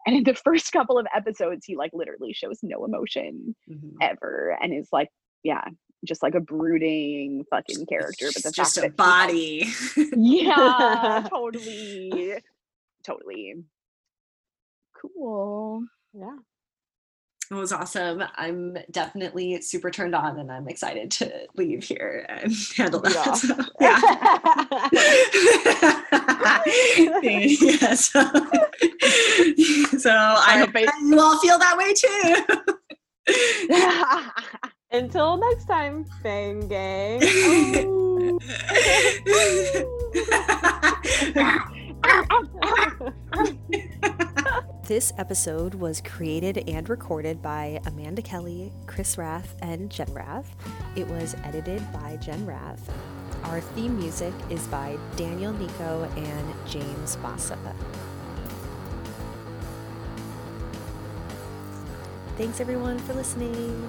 And in the first couple of episodes, he like literally shows no emotion Mhm. ever and is like, yeah, just like a brooding fucking character. But the just fact a that he, like- body. yeah, totally. Totally. Cool. yeah. It was awesome. I'm definitely super turned on and I'm excited to leave here and handle that. off. So, yeah. yeah. So, so I hope you all feel that way too. Until next time, Fang Gang. Oh. This episode was created and recorded by Amanda Kelly, Chris Rath, and Jen Rath. It was edited by Jen Rath. Our theme music is by Daniel Nico and James Bassa. Thanks everyone for listening.